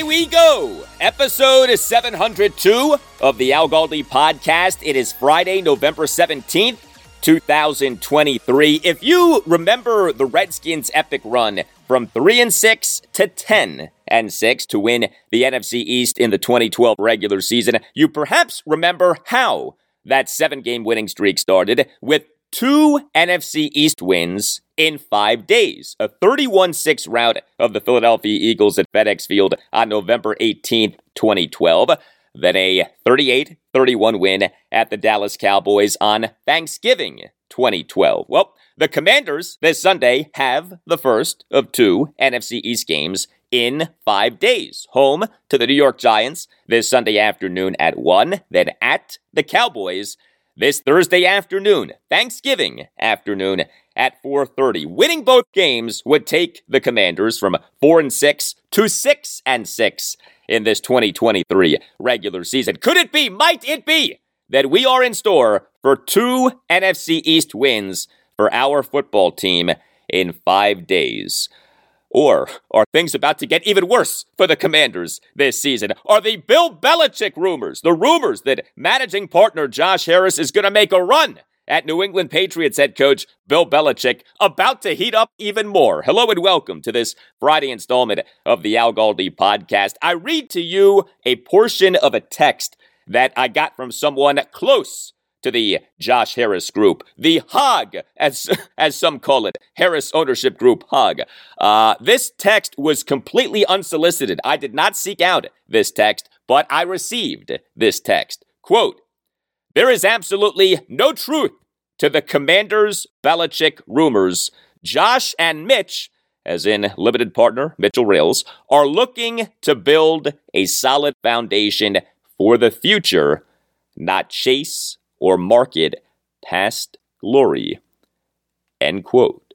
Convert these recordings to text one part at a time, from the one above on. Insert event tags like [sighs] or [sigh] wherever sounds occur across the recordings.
Away we go. Episode 702 of the Al Galdi podcast. It is Friday, November 17th, 2023. If you remember the Redskins' epic run from 3 and 6 to 10 and 6 to win the NFC East in the 2012 regular season, you perhaps remember how that seven game winning streak started with two NFC East wins in five days. A 31 6 rout of the Philadelphia Eagles at FedEx Field on November 18th, 2012. Then a 38 31 win at the Dallas Cowboys on Thanksgiving 2012. Well, the Commanders this Sunday have the first of two NFC East games in five days. Home to the New York Giants this Sunday afternoon at 1, then at the Cowboys this Thursday afternoon, Thanksgiving afternoon at 4:30. Winning both games would take the Commanders from 4 and 6 to 6 and 6 in this 2023 regular season. Could it be, might it be that we are in store for two NFC East wins for our football team in 5 days? Or are things about to get even worse for the Commanders this season? Are the Bill Belichick rumors, the rumors that managing partner Josh Harris is going to make a run at New England Patriots head coach Bill Belichick about to heat up even more? Hello and welcome to this Friday installment of the Al Galdi podcast. I read to you a portion of a text that I got from someone close to the Josh Harris Group, the HOG, as as some call it, Harris Ownership Group HOG. Uh, this text was completely unsolicited. I did not seek out this text, but I received this text. Quote: There is absolutely no truth to the Commanders Belichick rumors. Josh and Mitch. As in limited partner Mitchell Rales, are looking to build a solid foundation for the future, not chase or market past glory. End quote.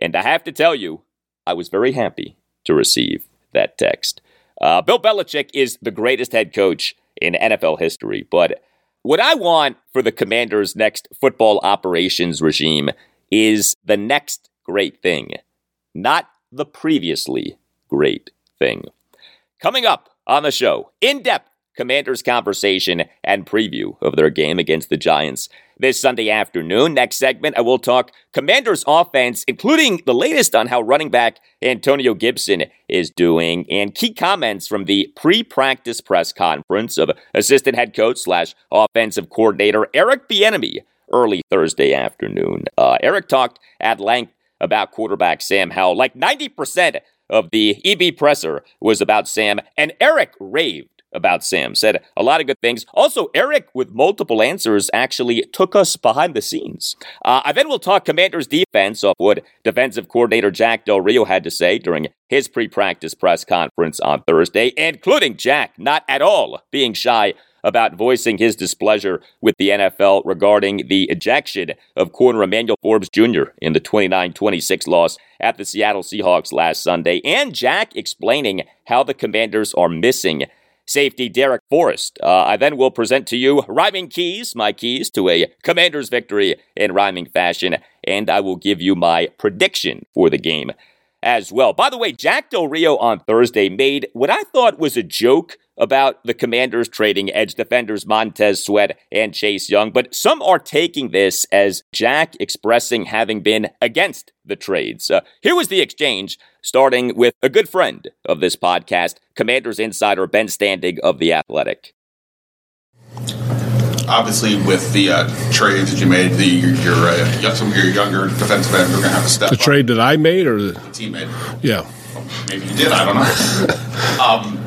And I have to tell you, I was very happy to receive that text. Uh, Bill Belichick is the greatest head coach in NFL history, but what I want for the Commanders' next football operations regime is the next great thing, not the previously great thing. Coming up on the show, in depth Commanders conversation and preview of their game against the Giants this Sunday afternoon. Next segment, I will talk Commanders offense, including the latest on how running back Antonio Gibson is doing, and key comments from the pre-practice press conference of assistant head coach slash offensive coordinator Eric Bieniemy early Thursday afternoon. Uh, Eric talked at length about quarterback Sam Howell. Like 90% of the EB presser was about Sam, and Eric raved about Sam. Said a lot of good things. Also, Eric, with multiple answers, actually took us behind the scenes. Uh, I then will talk Commanders defense of what defensive coordinator Jack Del Rio had to say during his pre practice press conference on Thursday, including Jack not at all being shy about voicing his displeasure with the NFL regarding the ejection of corner Emmanuel Forbes Jr. in the 29 26 loss at the Seattle Seahawks last Sunday, and Jack explaining how the Commanders are missing safety Darrick Forrest. Uh, I then will present to you rhyming keys, my keys to a Commanders victory in rhyming fashion, and I will give you my prediction for the game as well. By the way, Jack Del Rio on Thursday made what I thought was a joke about the Commanders trading edge defenders Montez Sweat and Chase Young, but some are taking this as Jack expressing having been against the trades. Uh, here was the exchange, starting with a good friend of this podcast, Commanders insider Ben Standig of The Athletic obviously with the uh, trades that you made, the your uh, some of your younger defensive ends are going to have to step. The up. trade that I made, or the, the team made. Yeah, maybe you did. I don't know. [laughs] um,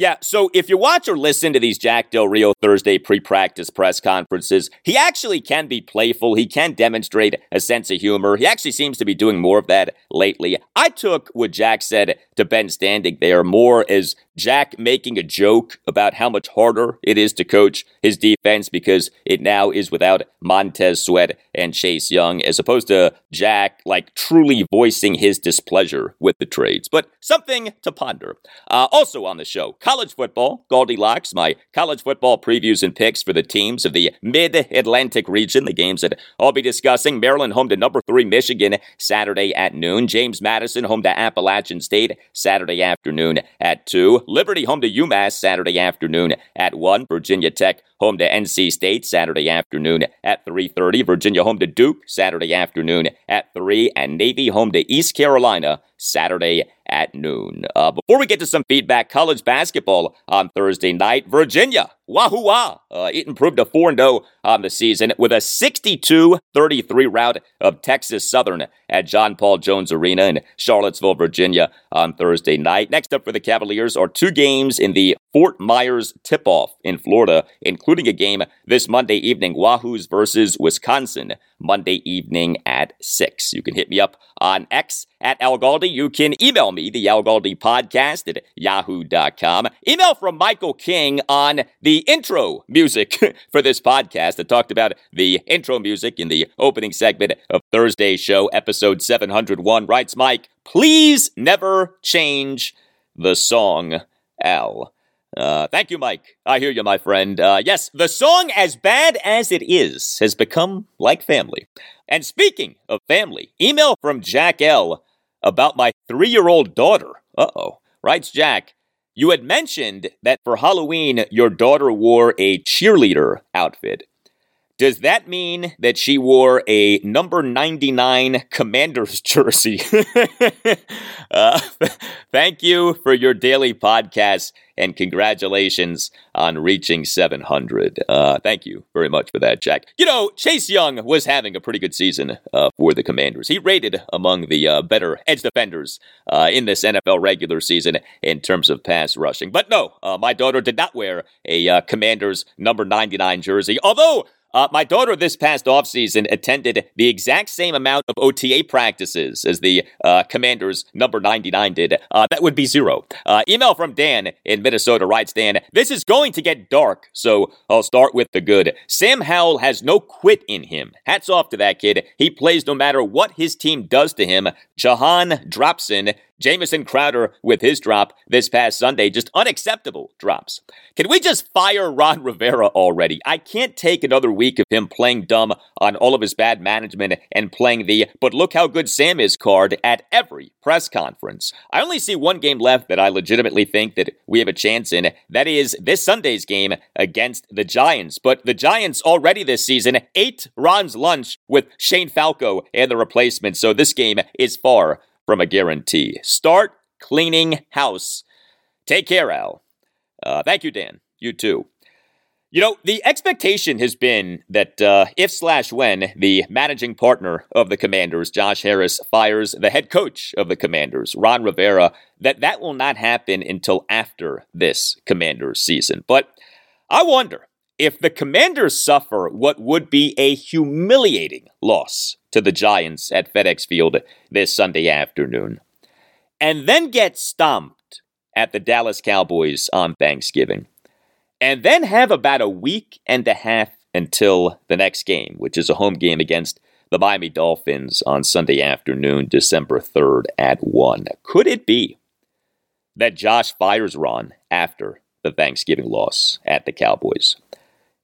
yeah, so if you watch or listen to these Jack Del Rio Thursday pre practice press conferences, he actually can be playful. He can demonstrate a sense of humor. He actually seems to be doing more of that lately. I took what Jack said to Ben Standig there more as Jack making a joke about how much harder it is to coach his defense because it now is without Montez Sweat and Chase Young, as opposed to Jack like truly voicing his displeasure with the trades. But something to ponder. Uh, also on the show, college football, GaldiLocks, my college football previews and picks for the teams of the Mid Atlantic region, the games that I'll be discussing. Maryland home to number three Michigan Saturday at noon. James Madison home to Appalachian State Saturday afternoon at 2. Liberty home to UMass Saturday afternoon at 1. Virginia Tech home to NC State Saturday afternoon at 3:30. Virginia home to Duke Saturday afternoon at 3 and Navy home to East Carolina Saturday at noon. Uh, before we get to some feedback, college basketball on Thursday night, Virginia, wahoo wah, uh, it improved to 4 0 on the season with a 62 33 rout of Texas Southern at John Paul Jones Arena in Charlottesville, Virginia on Thursday night. Next up for the Cavaliers are two games in the Fort Myers tip off in Florida, including a game this Monday evening, Wahoos versus Wisconsin, Monday evening at 6. You can hit me up on X at Al Galdi. You can email me, the Al Galdi podcast at yahoo.com. Email from Michael King on the intro music [laughs] for this podcast. that talked about the intro music in the opening segment of Thursday's show, episode 701. Writes Mike, please never change the song, Al. Uh, thank you, Mike. I hear you, my friend. Uh, yes, the song As Bad As It Is has become like family. And speaking of family, email from Jack L about my three year old daughter. Uh oh. Writes Jack, you had mentioned that for Halloween your daughter wore a cheerleader outfit. Does that mean that she wore a number 99 Commanders [laughs] jersey? [laughs] uh, [laughs] thank you for your daily podcast and congratulations on reaching 700. Uh, thank you very much for that, Jack. You know, Chase Young was having a pretty good season uh, for the Commanders. He rated among the uh, better edge defenders uh, in this NFL regular season in terms of pass rushing. But no, uh, my daughter did not wear a uh, Commanders number 99 jersey, although uh, my daughter this past offseason attended the exact same amount of OTA practices as the uh, Commanders number 99 did. Uh, that would be zero. Uh, email from Dan in Minnesota writes Dan, this is going to get dark, so I'll start with the good. Sam Howell has no quit in him. Hats off to that kid. He plays no matter what his team does to him. Jahan Dropson Jamison Crowder with his drop this past Sunday, just unacceptable drops. Can we just fire Ron Rivera already? I can't take another week of him playing dumb on all of his bad management and playing the but look how good Sam is card at every press conference. I only see one game left that I legitimately think that we have a chance in. That is this Sunday's game against the Giants. But the Giants already this season ate Ron's lunch with Shane Falco and the replacement. So this game is far from a guarantee. Start cleaning house. Take care, Al. Uh, thank you, Dan. You too. You know, the expectation has been that uh, if slash when the managing partner of the Commanders, Josh Harris, fires the head coach of the Commanders, Ron Rivera, that that will not happen until after this Commanders season. But I wonder if the Commanders suffer what would be a humiliating loss to the Giants at FedEx Field this Sunday afternoon, and then get stomped at the Dallas Cowboys on Thanksgiving, and then have about a week and a half until the next game, which is a home game against the Miami Dolphins on Sunday afternoon, December 3rd at 1. Could it be that Josh fires Ron after the Thanksgiving loss at the Cowboys.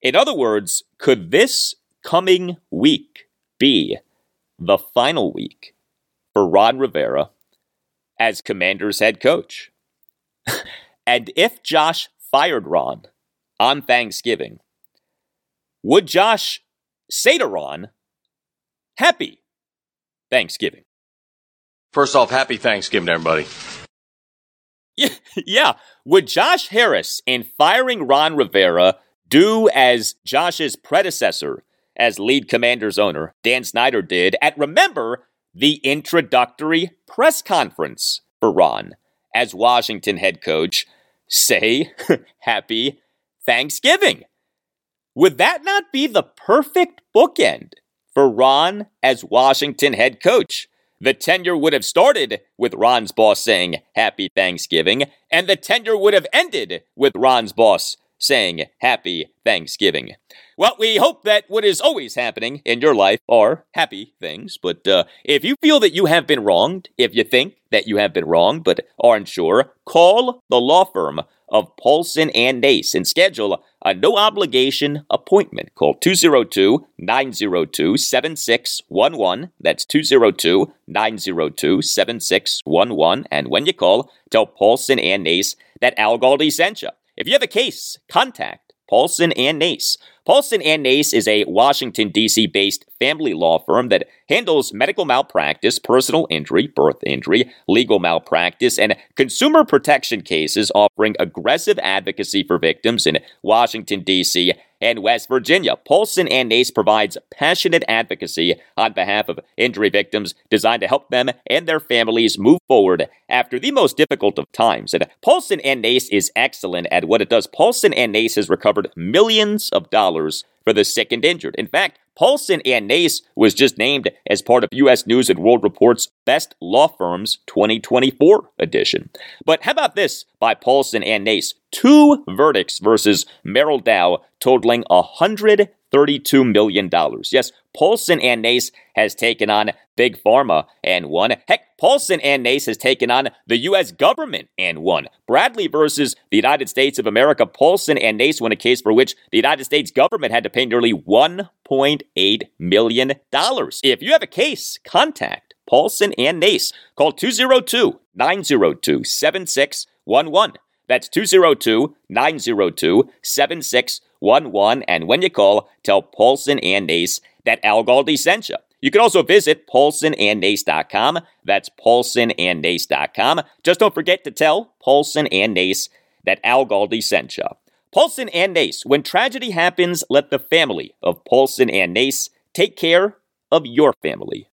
In other words, could this coming week be the final week for Ron Rivera as Commanders head coach? [laughs] and if Josh fired Ron on Thanksgiving, would Josh say to Ron, Happy Thanksgiving? First off, happy Thanksgiving, everybody. Yeah, [laughs] yeah. Would Josh Harris, in firing Ron Rivera, do as Josh's predecessor as lead commander's owner, Dan Snyder, did at, remember, the introductory press conference for Ron as Washington head coach? Say, [laughs] Happy Thanksgiving. Would that not be the perfect bookend for Ron as Washington head coach? The tenure would have started with Ron's boss saying Happy Thanksgiving, and the tenure would have ended with Ron's boss saying Happy Thanksgiving. Well, we hope that what is always happening in your life are happy things, but uh, if you feel that you have been wronged, if you think that you have been wronged but aren't sure, call the law firm of Paulson and Nace and schedule a no obligation appointment. Call 202 902 7611. That's 202 902 7611. And when you call, tell Paulson and Nace that Al Galdi sent you. If you have a case, contact Paulson and Nace. Paulson and Nace is a Washington, D.C. based family law firm that handles medical malpractice, personal injury, birth injury, legal malpractice, and consumer protection cases, offering aggressive advocacy for victims in Washington, D.C and West Virginia. Paulson and Nace provides passionate advocacy on behalf of injury victims designed to help them and their families move forward after the most difficult of times. And Paulson and Nace is excellent at what it does. Paulson and Nace has recovered millions of dollars for the sick and injured. In fact, Paulson and Nace was just named as part of U.S. News and World Report's Best Law Firms 2024 edition. But how about this by Paulson and Nace? Two verdicts versus Merrell Dow totaling $132 million. Yes, Paulson and Nace has taken on Big Pharma and won. Heck, Paulson and Nace has taken on the U.S. government and won. Bradley versus the United States of America. Paulson and Nace won a case for which the United States government had to pay nearly $1.8 million. If you have a case, contact Paulson and Nace. Call 202 902 7611. That's 202 902 7611. And when you call, tell Paulson and Nace that Al Galdi sent you. You can also visit paulsonandnace.com. That's paulsonandnace.com. Just don't forget to tell Paulson and Nace that Al Galdi sent you. Paulson and Nace, when tragedy happens, let the family of Paulson and Nace take care of your family.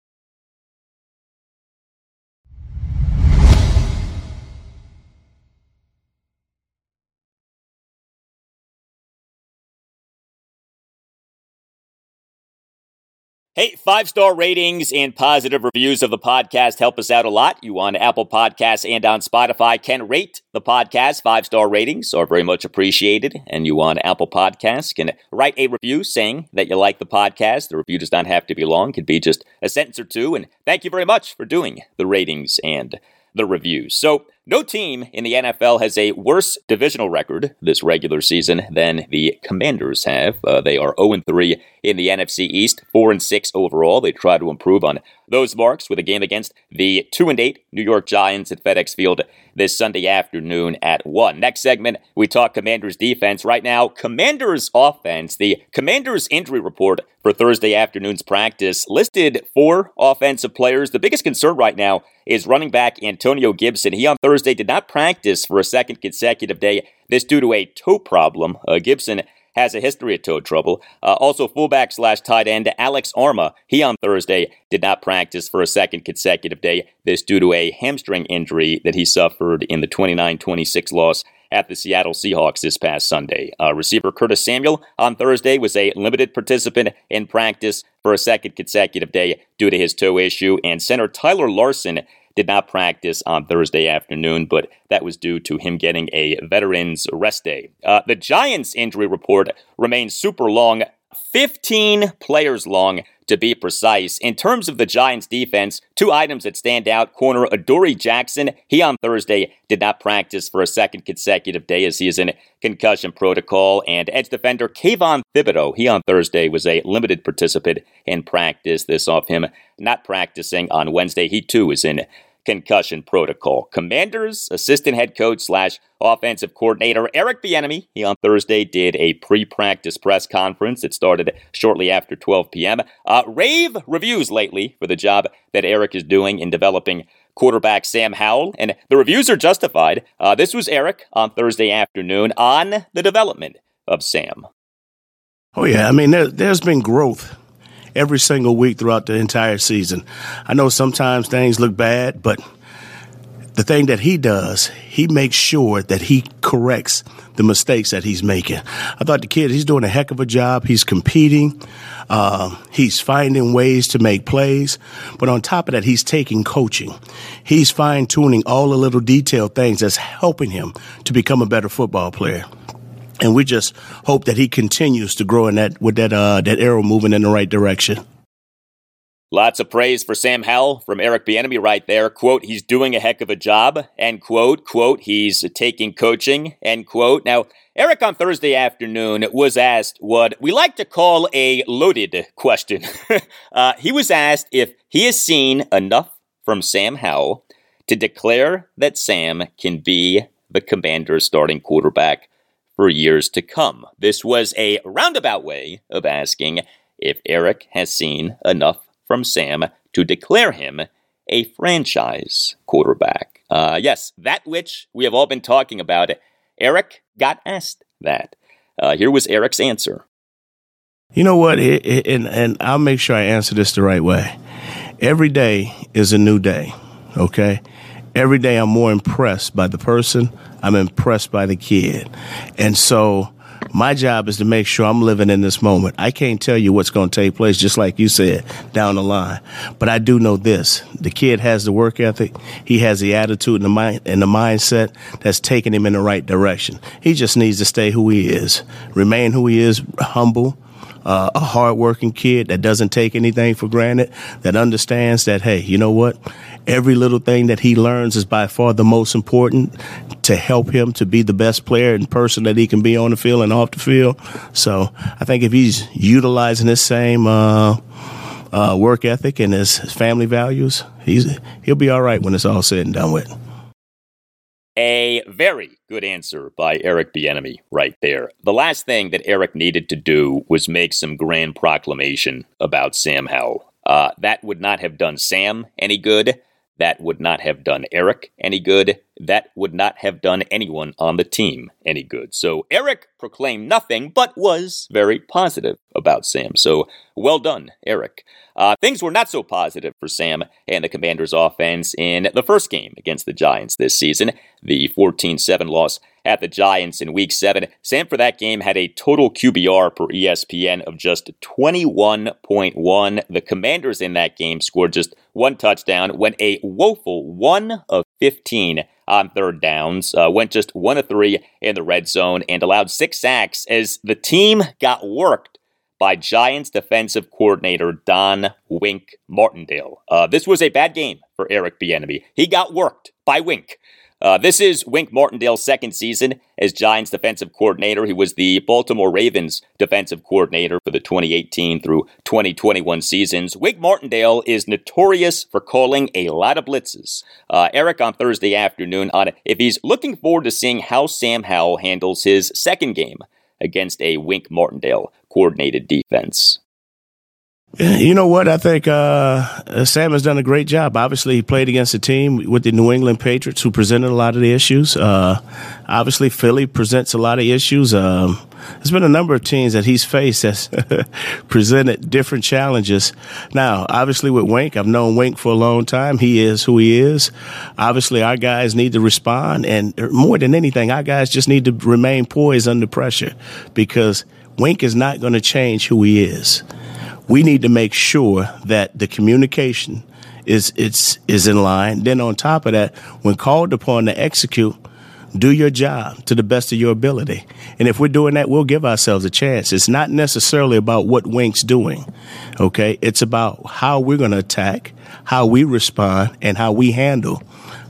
Hey, five star ratings and positive reviews of the podcast help us out a lot. You on Apple Podcasts and on Spotify can rate the podcast. Five star ratings are very much appreciated. And you on Apple Podcasts can write a review saying that you like the podcast. The review does not have to be long, it could be just a sentence or two. And thank you very much for doing the ratings and the reviews. So, no team in the NFL has a worse divisional record this regular season than the Commanders have. Uh, they are 0 3 in the NFC East, 4 6 overall. They try to improve on those marks with a game against the 2 8 New York Giants at FedEx Field this Sunday afternoon at 1. Next segment, we talk Commanders defense. Right now, Commanders offense, the Commanders injury report for Thursday afternoon's practice listed four offensive players. The biggest concern right now is running back Antonio Gibson. He on Thursday did not practice for a second consecutive day. This due to a toe problem. Uh, Gibson has a history of toe trouble. Uh, also, fullback slash tight end Alex Armah, he on Thursday did not practice for a second consecutive day. This due to a hamstring injury that he suffered in the 29 26 loss at the Seattle Seahawks this past Sunday. Uh, receiver Curtis Samuel on Thursday was a limited participant in practice for a second consecutive day due to his toe issue, and center Tyler Larsen did not practice on Thursday afternoon, but that was due to him getting a veteran's rest day. Uh, the Giants' injury report remains super long. 15 players long to be precise. In terms of the Giants defense, two items that stand out. Corner Adoree Jackson, he on Thursday did not practice for a second consecutive day as he is in concussion protocol. And edge defender Kayvon Thibodeaux, he on Thursday was a limited participant in practice. This off him not practicing on Wednesday. He too is in concussion protocol. Commanders assistant head coach slash offensive coordinator Eric Bieniemy. He on Thursday did a pre-practice press conference. It started shortly after 12 p.m. Uh, rave reviews lately for the job that Eric is doing in developing quarterback Sam Howell, and the reviews are justified. Uh, this was Eric on Thursday afternoon on the development of Sam. Oh yeah, I mean there, there's been growth every single week throughout the entire season. I know sometimes things look bad, but the thing that he does, he makes sure that he corrects the mistakes that he's making. I thought the kid, he's doing a heck of a job. He's competing. Uh, he's finding ways to make plays. But on top of that, he's taking coaching. He's fine tuning all the little detailed things that's helping him to become a better football player and we just hope that he continues to grow in that with that uh, that arrow moving in the right direction. Lots of praise for Sam Howell from Eric Bieniemy right there. Quote, he's doing a heck of a job. End quote. Quote, he's taking coaching. End quote. Now, Eric on Thursday afternoon was asked what we like to call a loaded question. [laughs] uh, he was asked if he has seen enough from Sam Howell to declare that Sam can be the commander's starting quarterback for years to come. This was a roundabout way of asking if Eric has seen enough from Sam to declare him a franchise quarterback. Uh, yes, that which we have all been talking about. Eric got asked that. Uh, here was Eric's answer. You know what? It, it, and, and I'll make sure I answer this the right way. Every day is a new day, okay? Every day I'm more impressed by the person I'm impressed by the kid. And so my job is to make sure I'm living in this moment. I can't tell you what's going to take place, just like you said, down the line. But I do know this. The kid has the work ethic. He has the attitude and the mind and the mindset that's taking him in the right direction. He just needs to stay who he is, remain who he is, humble, uh, a hardworking kid that doesn't take anything for granted, that understands that, hey, you know what? Every little thing that he learns is by far the most important to help him to be the best player and person that he can be on the field and off the field. So I think if he's utilizing this same uh, uh, work ethic and his family values, he's he'll be all right when it's all said and done with. A very good answer by Eric Bieniemy right there. The last thing that Eric needed to do was make some grand proclamation about Sam Howell. Uh, that would not have done Sam any good. That would not have done Eric any good. That would not have done anyone on the team any good. So Eric proclaimed nothing, but was very positive about Sam. So well done, Eric. Uh, things were not so positive for Sam and the Commanders' offense in the first game against the Giants this season, the 14 7 loss at the Giants in week seven. Sam, for that game, had a total QBR per ESPN of just 21.1. The Commanders in that game scored just one touchdown, went a woeful 1 of 15 on third downs, uh, went just 1 of 3 in the red zone, and allowed six sacks as the team got worked by Giants defensive coordinator Don Wink Martindale. Uh, this was a bad game for Eric Bieniemy. He got worked by Wink. Uh, this is Wink Martindale's second season as Giants defensive coordinator. He was the Baltimore Ravens defensive coordinator for the 2018 through 2021 seasons. Wink Martindale is notorious for calling a lot of blitzes. Uh, Eric on Thursday afternoon on if he's looking forward to seeing how Sam Howell handles his second game against a Wink Martindale coordinated defense. You know what? I think uh, Sam has done a great job. Obviously, he played against a team with the New England Patriots who presented a lot of the issues. Uh, obviously, Philly presents a lot of issues. Um, there's been a number of teams that he's faced that's [laughs] presented different challenges. Now, obviously, with Wink, I've known Wink for a long time. He is who he is. Obviously, our guys need to respond, and more than anything, our guys just need to remain poised under pressure because Wink is not going to change who he is we need to make sure that the communication is it's is in line. Then on top of that, when called upon to execute, do your job to the best of your ability. And if we're doing that, we'll give ourselves a chance. It's not necessarily about what Wink's doing, okay? It's about how we're going to attack, how we respond, and how we handle,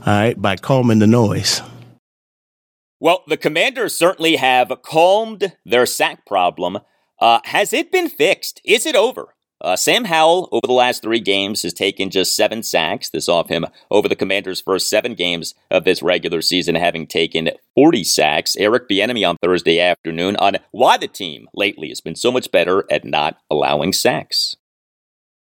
all right, by calming the noise. Well, the commanders certainly have calmed their sack problem. Uh, has it been fixed? Is it over? Uh, Sam Howell, over the last three games, has taken just seven sacks. This off him over the Commanders' first seven games of this regular season, having taken 40 sacks. Eric Bieniemy on Thursday afternoon on why the team lately has been so much better at not allowing sacks.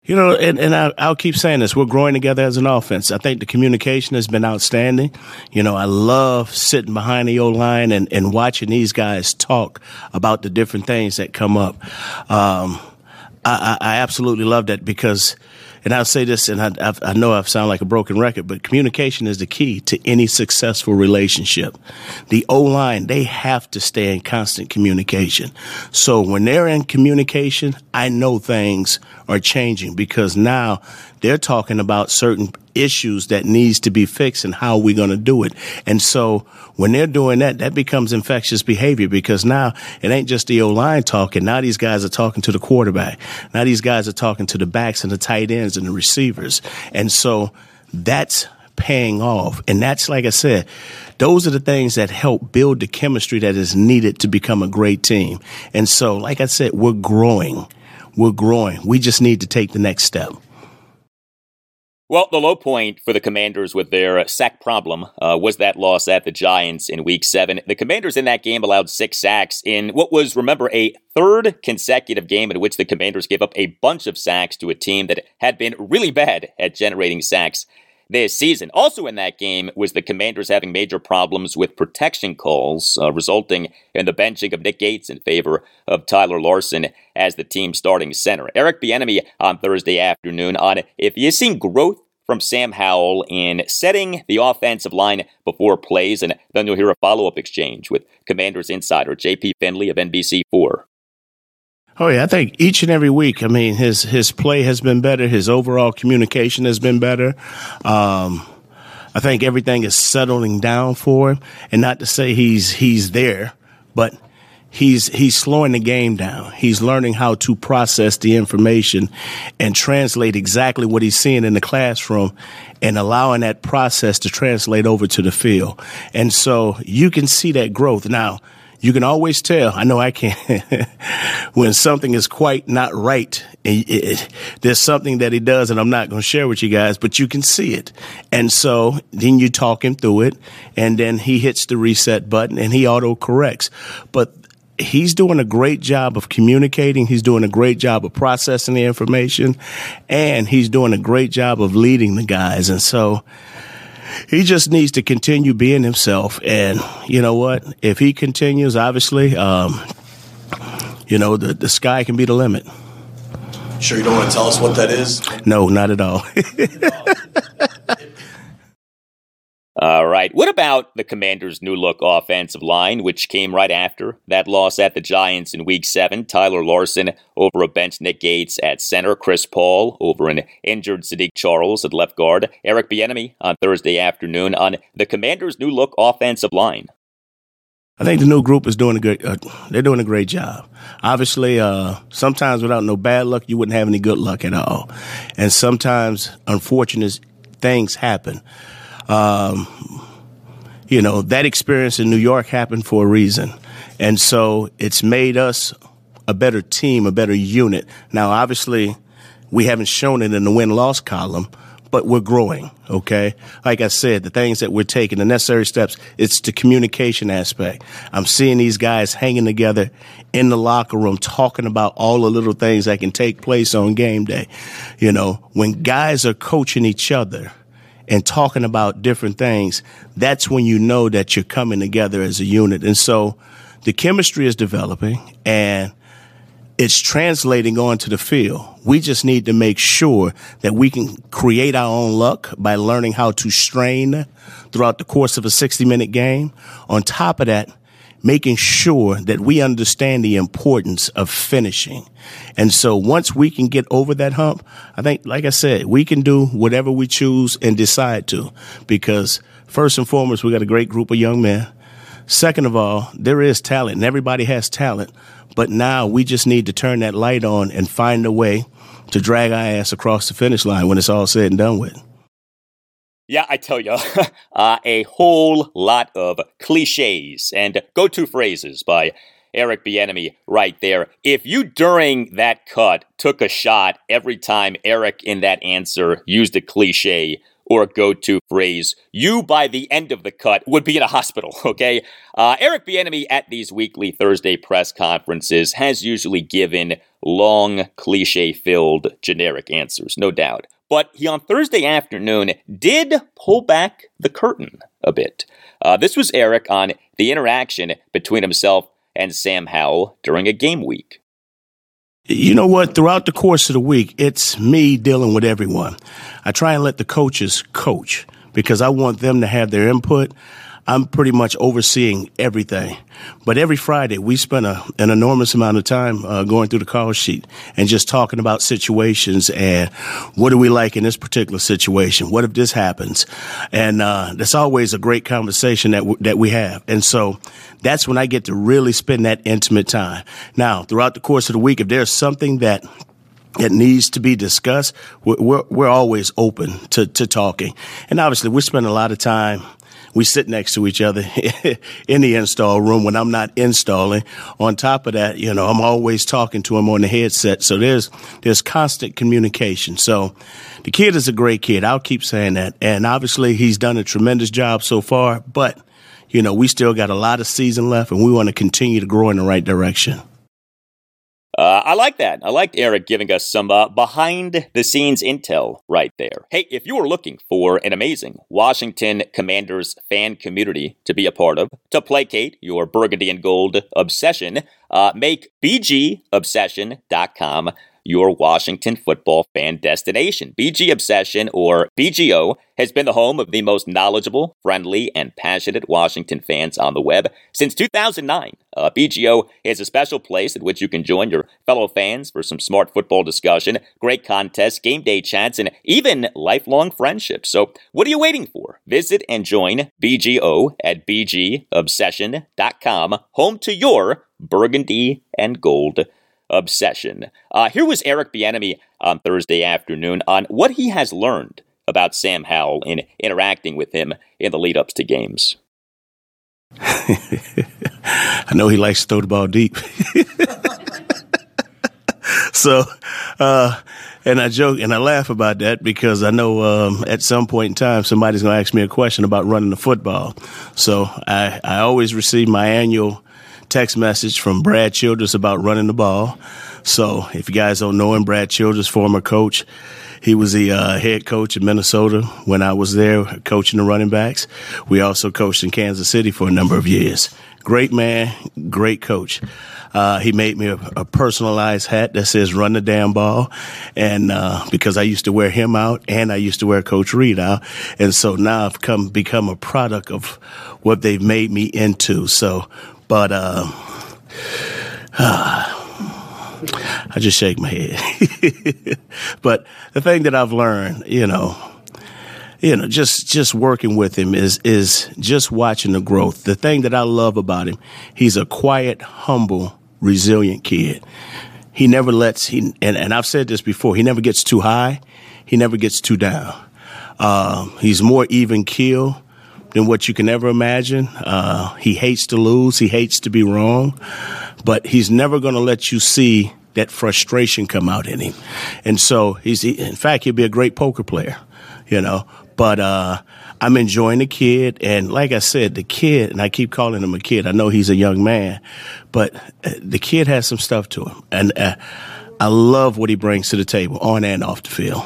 You know, and, and I, will keep saying this. We're growing together as an offense. I think the communication has been outstanding. You know, I love sitting behind the O line and, and watching these guys talk about the different things that come up. Um, I, I, absolutely love that because, and I'll say this, and I, I know I've sound like a broken record, but communication is the key to any successful relationship. The O line, they have to stay in constant communication. So when they're in communication, I know things are changing because now they're talking about certain issues that needs to be fixed and how we're going to do it. And so when they're doing that, that becomes infectious behavior because now it ain't just the O line talking. Now these guys are talking to the quarterback. Now these guys are talking to the backs and the tight ends and the receivers. And so that's paying off. And that's, like I said, those are the things that help build the chemistry that is needed to become a great team. And so, like I said, we're growing. We're growing. We just need to take the next step. Well, the low point for the Commanders with their sack problem uh, was that loss at the Giants in Week 7. The Commanders in that game allowed six sacks in what was, remember, a third consecutive game in which the Commanders gave up a bunch of sacks to a team that had been really bad at generating sacks this season. Also in that game was the Commanders having major problems with protection calls, uh, resulting in the benching of Nick Gates in favor of Tyler Larsen as the team's starting center. Eric Bieniemy on Thursday afternoon on if you've seen growth from Sam Howell in setting the offensive line before plays, and then you'll hear a follow-up exchange with Commanders insider J.P. Finley of NBC4. Oh yeah, I think each and every week. I mean, his his play has been better. His overall communication has been better. Um, I think everything is settling down for him, and not to say he's he's there, but he's he's slowing the game down. He's learning how to process the information and translate exactly what he's seeing in the classroom and allowing that process to translate over to the field. And so you can see that growth. Now, you can always tell. I know I can [laughs] when something is quite not right. It, it, there's something that he does, and I'm not going to share with you guys, but you can see it. And so then you talk him through it, and then he hits the reset button and he auto corrects. But he's doing a great job of communicating. He's doing a great job of processing the information, and he's doing a great job of leading the guys. And so he just needs to continue being himself. And you know what? If he continues, obviously, um, you know, the, the sky can be the limit. Sure, you don't want to tell us what that is? No, not at all. [laughs] All right. What about the Commanders' new look offensive line, which came right after that loss at the Giants in week seven? Tyler Larsen over a bench Nick Gates at center, Chris Paul over an injured Saahdiq Charles at left guard, Eric Bieniemy on Thursday afternoon on the Commanders' new look offensive line. I think the new group is doing a good. Uh, they're doing a great job. Obviously, uh, sometimes without no bad luck, you wouldn't have any good luck at all, and sometimes unfortunate things happen. Um, you know, that experience in New York happened for a reason. And so it's made us a better team, a better unit. Now, obviously, we haven't shown it in the win loss column, but we're growing, okay? Like I said, the things that we're taking, the necessary steps, it's the communication aspect. I'm seeing these guys hanging together in the locker room, talking about all the little things that can take place on game day. You know, when guys are coaching each other, and talking about different things, that's when you know that you're coming together as a unit. And so the chemistry is developing and it's translating onto the field. We just need to make sure that we can create our own luck by learning how to strain throughout the course of a 60 minute game. On top of that, making sure that we understand the importance of finishing. And so once we can get over that hump, I think, like I said, we can do whatever we choose and decide to because first and foremost, we got a great group of young men. Second of all, there is talent, and everybody has talent. But now we just need to turn that light on and find a way to drag our ass across the finish line when it's all said and done with. Yeah, I tell you, [laughs] uh, a whole lot of cliches and go to phrases by Eric Bieniemy right there. If you during that cut took a shot every time Eric in that answer used a cliche or go-to phrase, you by the end of the cut would be in a hospital. [laughs] Okay, uh, Eric Bieniemy at these weekly Thursday press conferences has usually given long, cliche-filled, generic answers, no doubt. But he on Thursday afternoon did pull back the curtain a bit. Uh, this was Eric on the interaction between himself and Sam Howell during a game week. You know what? Throughout the course of the week, it's me dealing with everyone. I try and let the coaches coach because I want them to have their input. I'm pretty much overseeing everything. But every Friday, we spend a, an enormous amount of time uh, going through the call sheet and just talking about situations and what do we like in this particular situation? What if this happens? And uh, that's always a great conversation that w- that we have. And so that's when I get to really spend that intimate time. Now, throughout the course of the week, if there's something that that needs to be discussed, we're, we're, we're always open to, to talking. And obviously, we spend a lot of time we sit next to each other [laughs] in the install room when I'm not installing. On top of that, you know, I'm always talking to him on the headset. So there's, there's constant communication. So the kid is a great kid. I'll keep saying that. And obviously he's done a tremendous job so far, but you know, we still got a lot of season left and we want to continue to grow in the right direction. Uh, I like that. I liked Eric giving us some uh, behind the scenes intel right there. Hey, if you are looking for an amazing Washington Commanders fan community to be a part of, to placate your burgundy and gold obsession, uh, make bgobsession.com your Washington football fan destination. BG Obsession, or BGO, has been the home of the most knowledgeable, friendly, and passionate Washington fans on the web since 2009. Uh, BGO is a special place at which you can join your fellow fans for some smart football discussion, great contests, game day chats, and even lifelong friendships. So, what are you waiting for? Visit and join BGO at bgobsession.com, home to your burgundy and gold obsession. Uh, here was Eric Bieniemy on Thursday afternoon on what he has learned about Sam Howell in interacting with him in the lead ups to games. [laughs] I know he likes to throw the ball deep. [laughs] so, uh, and I joke and I laugh about that because I know um, at some point in time somebody's going to ask me a question about running the football. So I, I always receive my annual text message from Brad Childress about running the ball. So if you guys don't know him, Brad Childress, former coach, he was the uh, head coach in Minnesota when I was there coaching the running backs. We also coached in Kansas City for a number of years. Great man, great coach. Uh, he made me a, a, personalized hat that says "Run the damn ball," and uh, because I used to wear him out, and I used to wear Coach Reid out, and so now I've come become a product of what they've made me into. So but uh, [sighs] I just shake my head. [laughs] but the thing that I've learned, you know, you know, just just working with him is is just watching the growth. The thing that I love about him, he's a quiet, humble, resilient kid. He never lets he and, and I've said this before. He never gets too high. He never gets too down. Uh, he's more even keel than what you can ever imagine. Uh, he hates to lose. He hates to be wrong, but he's never going to let you see that frustration come out in him. And so he's, in fact, he'll be a great poker player, you know, but, uh, I'm enjoying the kid. And like I said, the kid, and I keep calling him a kid. I know he's a young man, but uh, the kid has some stuff to him. And, uh, I love what he brings to the table on and off the field.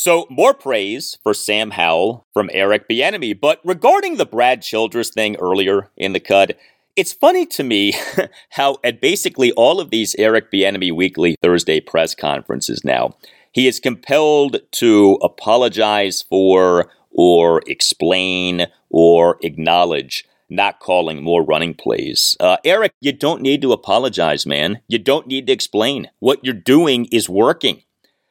So, more praise for Sam Howell from Eric Bieniemy. But regarding the Brad Childress thing earlier in the cut, it's funny to me [laughs] how at basically all of these Eric Bieniemy weekly Thursday press conferences now, he is compelled to apologize for or explain or acknowledge not calling more running plays. Uh, Eric, you don't need to apologize, man. You don't need to explain. What you're doing is working.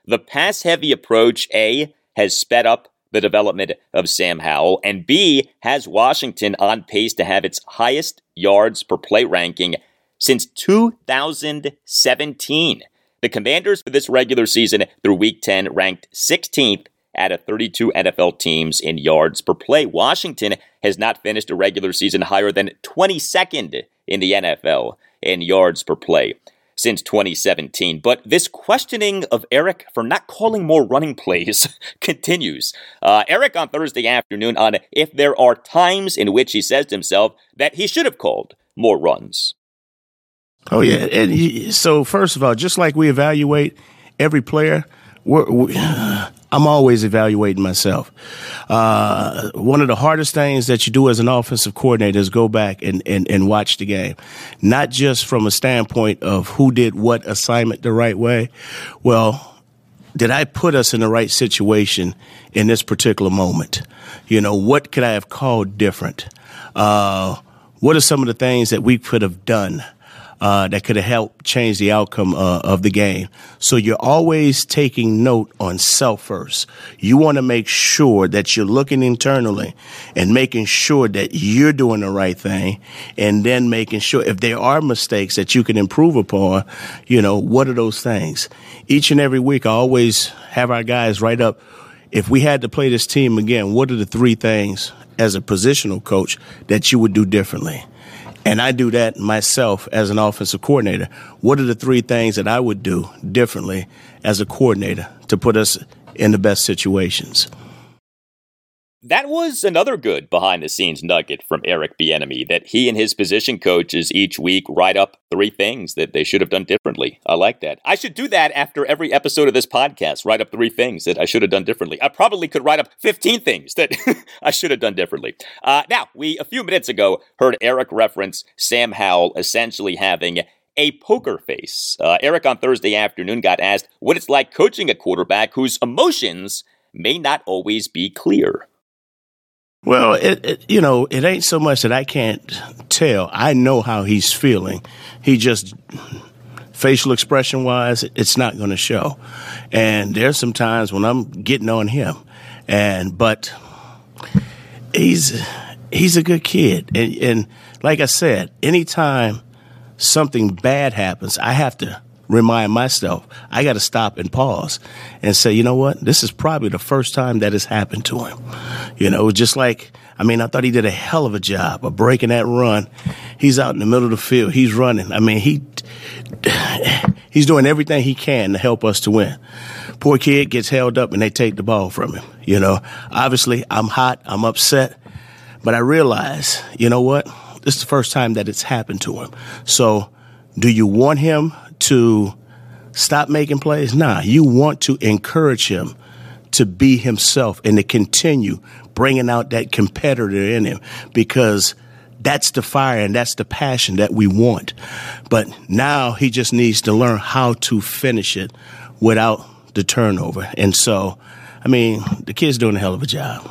The pass heavy approach, A, has sped up the development of Sam Howell, and B, has Washington on pace to have its highest yards per play ranking since 2017. The Commanders for this regular season through week 10 ranked 16th out of 32 NFL teams in yards per play. Washington has not finished a regular season higher than 22nd in the NFL in yards per play since 2017. But this questioning of Eric for not calling more running plays [laughs] continues. Uh, Eric on Thursday afternoon on if there are times in which he says to himself that he should have called more runs. Oh yeah, and so first of all, just like we evaluate every player, we're, we, [sighs] I'm always evaluating myself. Uh, one of the hardest things that you do as an offensive coordinator is go back and, and, and watch the game, not just from a standpoint of who did what assignment the right way. Well, did I put us in the right situation in this particular moment? You know, what could I have called different? Uh, what are some of the things that we could have done? Uh, that could have helped change the outcome uh, of the game. So you're always taking note on self first. You want to make sure that you're looking internally and making sure that you're doing the right thing, and then making sure if there are mistakes that you can improve upon, you know, what are those things? Each and every week, I always have our guys write up. If we had to play this team again, what are the three things as a positional coach that you would do differently? And I do that myself as an offensive coordinator. What are the three things that I would do differently as a coordinator to put us in the best situations? That was another good behind the scenes nugget from Eric Bieniemy that he and his position coaches each week write up three things that they should have done differently. I like that. I should do that after every episode of this podcast. Write up three things that I should have done differently. I probably could write up 15 things that [laughs] I should have done differently. Uh, now, we a few minutes ago heard Eric reference Sam Howell essentially having a poker face. Uh, Eric on Thursday afternoon got asked what it's like coaching a quarterback whose emotions may not always be clear. Well, it, it, you know, it ain't so much that I can't tell. I know how he's feeling. He just facial expression wise, it's not going to show. And there's some times when I'm getting on him, and but he's he's a good kid, and, and like I said, anytime something bad happens, I have to remind myself I got to stop and pause and say, you know what? This is probably the first time that has happened to him. You know, just like, I mean, I thought he did a hell of a job of breaking that run. He's out in the middle of the field. He's running. I mean, he, [sighs] he's doing everything he can to help us to win. Poor kid gets held up and they take the ball from him. You know, obviously I'm hot. I'm upset, but I realize, you know what? This is the first time that it's happened to him. So do you want him to stop making plays. Nah, you want to encourage him to be himself and to continue bringing out that competitor in him because that's the fire and that's the passion that we want. But now he just needs to learn how to finish it without the turnover. And so, I mean, the kid's doing a hell of a job.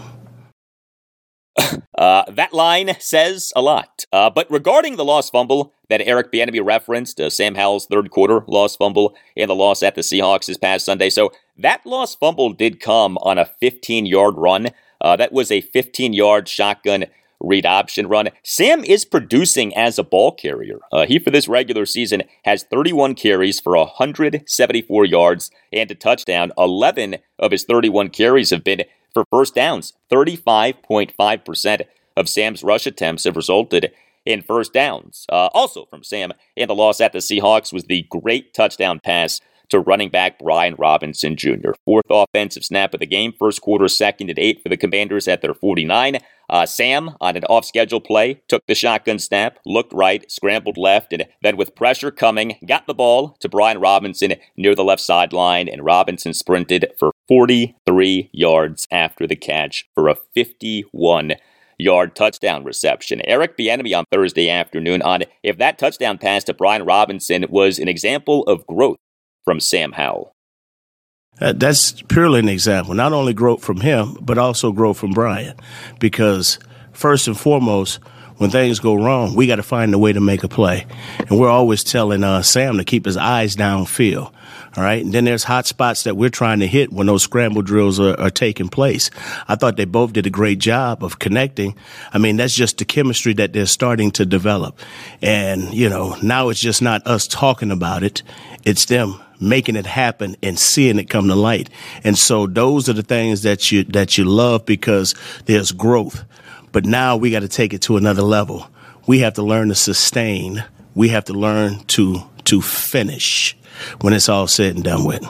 [laughs] Uh, that line says a lot. Uh, but regarding the lost fumble that Eric Bieniemy referenced, uh, Sam Howell's third quarter lost fumble in the loss at the Seahawks this past Sunday. So that lost fumble did come on a 15 yard run. Uh, that was a 15 yard shotgun read option run. Sam is producing as a ball carrier. Uh, he, for this regular season, has 31 carries for 174 yards and a touchdown. 11 of his 31 carries have been for first downs. 35.5% of Sam's rush attempts have resulted in first downs. Uh, also from Sam in the loss at the Seahawks was the great touchdown pass to running back Brian Robinson Jr. Fourth offensive snap of the game, first quarter, second and eight for the Commanders at their 49. Uh, Sam, on an off schedule play, took the shotgun snap, looked right, scrambled left, and then with pressure coming, got the ball to Brian Robinson near the left sideline, and Robinson sprinted for 43 yards after the catch for a 51 yard touchdown reception. Eric Bieniemy on Thursday afternoon on if that touchdown pass to Brian Robinson was an example of growth from Sam Howell. Uh, that's purely an example. Not only growth from him, but also growth from Brian. Because first and foremost, when things go wrong, we got to find a way to make a play. And we're always telling uh, Sam to keep his eyes downfield. All right. And then there's hot spots that we're trying to hit when those scramble drills are, are, taking place. I thought they both did a great job of connecting. I mean, that's just the chemistry that they're starting to develop. And, you know, now it's just not us talking about it. It's them making it happen and seeing it come to light. And so those are the things that you, that you love because there's growth. But now we got to take it to another level. We have to learn to sustain. We have to learn to, to finish when it's all said and done with.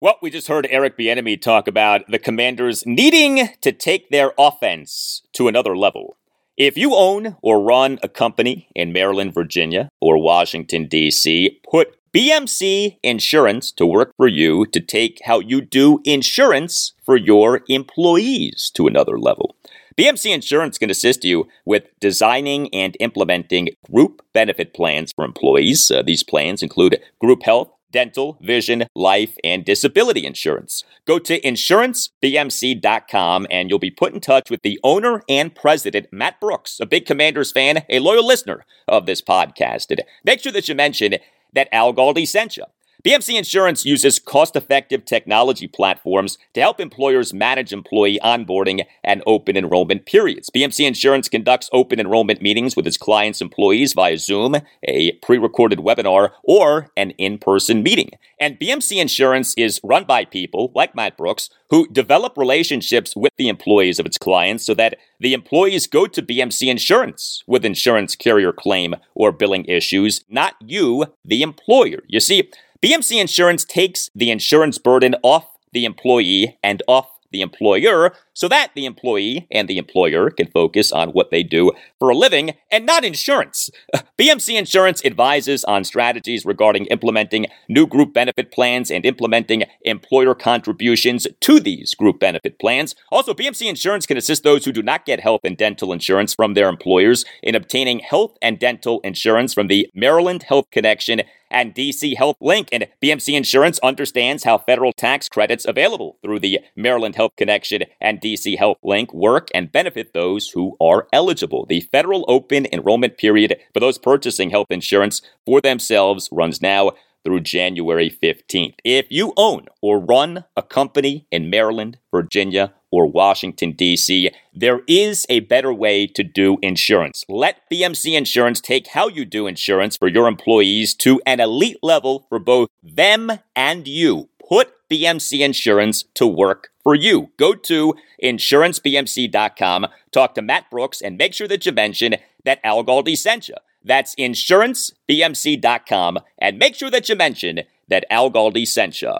Well, we just heard Eric Bieniemy talk about the Commanders needing to take their offense to another level. If you own or run a company in Maryland, Virginia, or Washington, D.C., put BMC Insurance to work for you to take how you do insurance for your employees to another level. BMC Insurance can assist you with designing and implementing group benefit plans for employees. Uh, these plans include group health, dental, vision, life, and disability insurance. Go to insurancebmc.com and you'll be put in touch with the owner and president, Matt Brooks, a big Commanders fan, a loyal listener of this podcast. And make sure that you mention that Al Galdi sent you. BMC Insurance uses cost effective technology platforms to help employers manage employee onboarding and open enrollment periods. BMC Insurance conducts open enrollment meetings with its clients' employees via Zoom, a pre recorded webinar, or an in person meeting. And BMC Insurance is run by people like Matt Brooks who develop relationships with the employees of its clients so that the employees go to BMC Insurance with insurance carrier claim or billing issues, not you, the employer. You see, BMC Insurance takes the insurance burden off the employee and off the employer so that the employee and the employer can focus on what they do for a living and not insurance. [laughs] BMC Insurance advises on strategies regarding implementing new group benefit plans and implementing employer contributions to these group benefit plans. Also, BMC Insurance can assist those who do not get health and dental insurance from their employers in obtaining health and dental insurance from the Maryland Health Connection and DC Health Link. And BMC Insurance understands how federal tax credits available through the Maryland Health Connection and DC Health Link work and benefit those who are eligible. The federal open enrollment period for those purchasing health insurance for themselves runs now through January 15th. If you own or run a company in Maryland, Virginia, or Washington, D.C., there is a better way to do insurance. Let BMC Insurance take how you do insurance for your employees to an elite level for both them and you. Put BMC Insurance to work for you. Go to insurancebmc.com, talk to Matt Brooks, and make sure that you mention that Al Galdi sent you. That's insurancebmc.com. And make sure that you mention that Al Galdi sent you.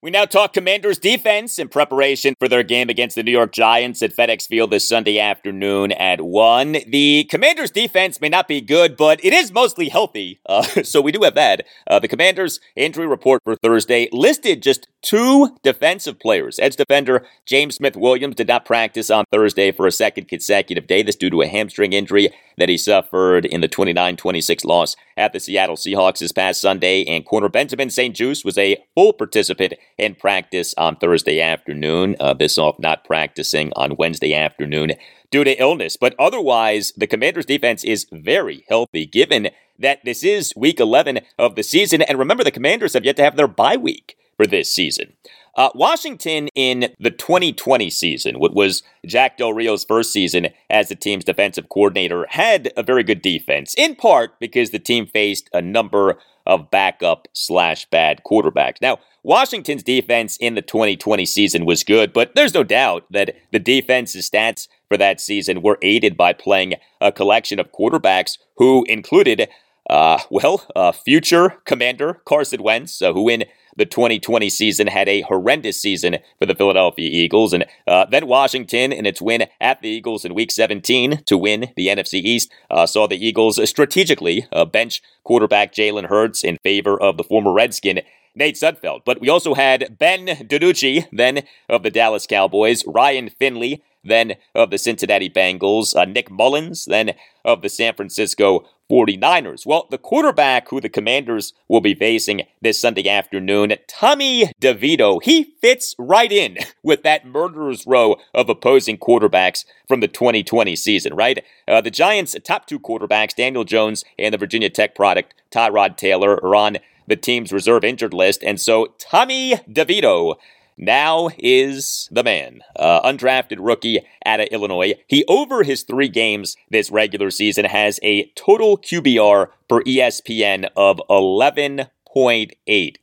We now talk Commanders defense in preparation for their game against the New York Giants at FedEx Field this Sunday afternoon at 1. The Commanders defense may not be good, but it is mostly healthy, uh, [laughs] so we do have that. Uh, the Commanders injury report for Thursday listed just two defensive players. Edge defender James Smith Williams did not practice on Thursday for a second consecutive day. This due to a hamstring injury that he suffered in the 29 26 loss at the Seattle Seahawks this past Sunday. And corner Benjamin St-Juste was a full participant in practice on Thursday afternoon. Uh, off not practicing on Wednesday afternoon due to illness. But otherwise, the Commanders' defense is very healthy given that this is week 11 of the season. And remember, the Commanders have yet to have their bye week for this season. Uh, Washington in the 2020 season, what was Jack Del Rio's first season as the team's defensive coordinator, had a very good defense, in part because the team faced a number of backup slash bad quarterbacks. Now, Washington's defense in the 2020 season was good, but there's no doubt that the defense's stats for that season were aided by playing a collection of quarterbacks who included, uh, well, uh, future commander Carson Wentz, uh, who in the 2020 season had a horrendous season for the Philadelphia Eagles. And uh, then Washington, in its win at the Eagles in Week 17 to win the NFC East, uh, saw the Eagles strategically uh, bench quarterback Jalen Hurts in favor of the former Redskin. Nate Sudfeld. But we also had Ben DiNucci, then of the Dallas Cowboys, Ryan Finley, then of the Cincinnati Bengals, uh, Nick Mullens, then of the San Francisco 49ers. Well, the quarterback who the Commanders will be facing this Sunday afternoon, Tommy DeVito, he fits right in with that murderer's row of opposing quarterbacks from the 2020 season, right? Uh, the Giants' top two quarterbacks, Daniel Jones and the Virginia Tech product, Tyrod Taylor, are on the team's reserve injured list. And so Tommy DeVito now is the man. Uh, undrafted rookie out of Illinois. He, over his three games this regular season, has a total QBR per ESPN of 11.8.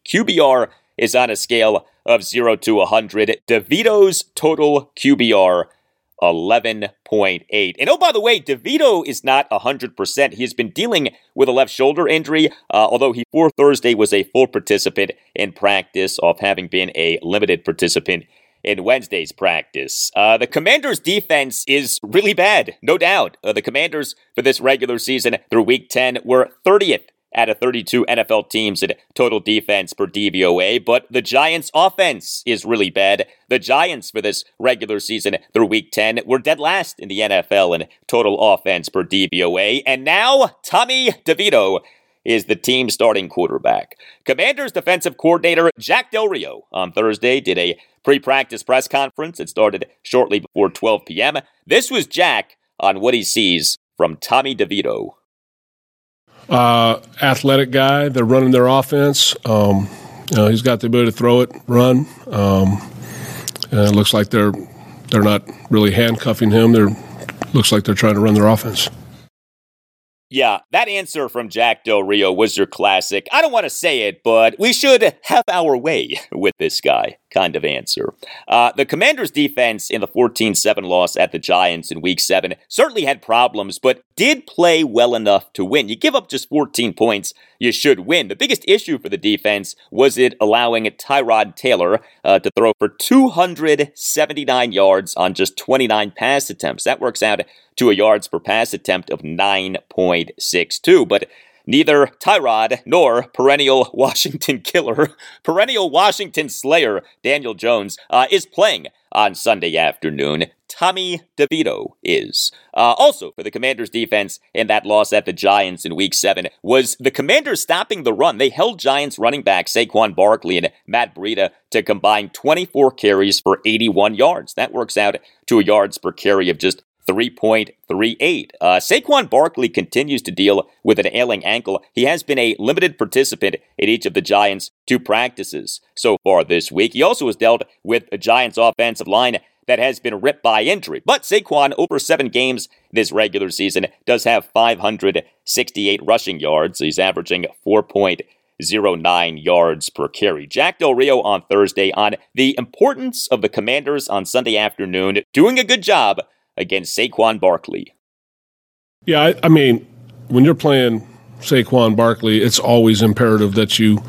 QBR is on a scale of 0 to 100. DeVito's total QBR 11.8. And oh, by the way, DeVito is not 100%. He has been dealing with a left shoulder injury, uh, although he for Thursday was a full participant in practice, off having been a limited participant in Wednesday's practice. Uh, the Commanders' defense is really bad, no doubt. Uh, the Commanders for this regular season through week 10 were 30th out of 32 NFL teams in total defense per DVOA, but the Giants' offense is really bad. The Giants for this regular season through week 10 were dead last in the NFL in total offense per DVOA, and now Tommy DeVito is the team starting quarterback. Commanders defensive coordinator Jack Del Rio on Thursday did a pre-practice press conference. It started shortly before 12 p.m. This was Jack on what he sees from Tommy DeVito uh, athletic guy. They're running their offense. Um, you know, he's got the ability to throw it, run. Um, and it looks like they're they're not really handcuffing him. They're looks like they're trying to run their offense. Yeah, that answer from Jack Del Rio was your classic. I don't want to say it, but we should have our way [laughs] with this guy kind of answer. Uh, the Commanders' defense in the 14 7 loss at the Giants in week 7 certainly had problems, but did play well enough to win. You give up just 14 points, you should win. The biggest issue for the defense was it allowing Tyrod Taylor uh, to throw for 279 yards on just 29 pass attempts. That works out to a yards per pass attempt of 9.62. But neither Tyrod nor perennial [laughs] Washington killer, [laughs] perennial Washington slayer Daniel Jones uh, is playing on Sunday afternoon. Tommy DeVito is. Uh, also, for the Commanders' defense in that loss at the Giants in Week 7 was the Commanders stopping the run. They held Giants running back Saquon Barkley and Matt Breida to combine 24 carries for 81 yards. That works out to a yards per carry of just 3.38. Uh, Saquon Barkley continues to deal with an ailing ankle. He has been a limited participant in each of the Giants' two practices so far this week. He also has dealt with a Giants offensive line that has been ripped by injury. But Saquon, over seven games this regular season, does have 568 rushing yards. He's averaging 4.09 yards per carry. Jack Del Rio on Thursday on the importance of the Commanders on Sunday afternoon, doing a good job against Saquon Barkley. Yeah, I, I mean, when you're playing Saquon Barkley, it's always imperative that you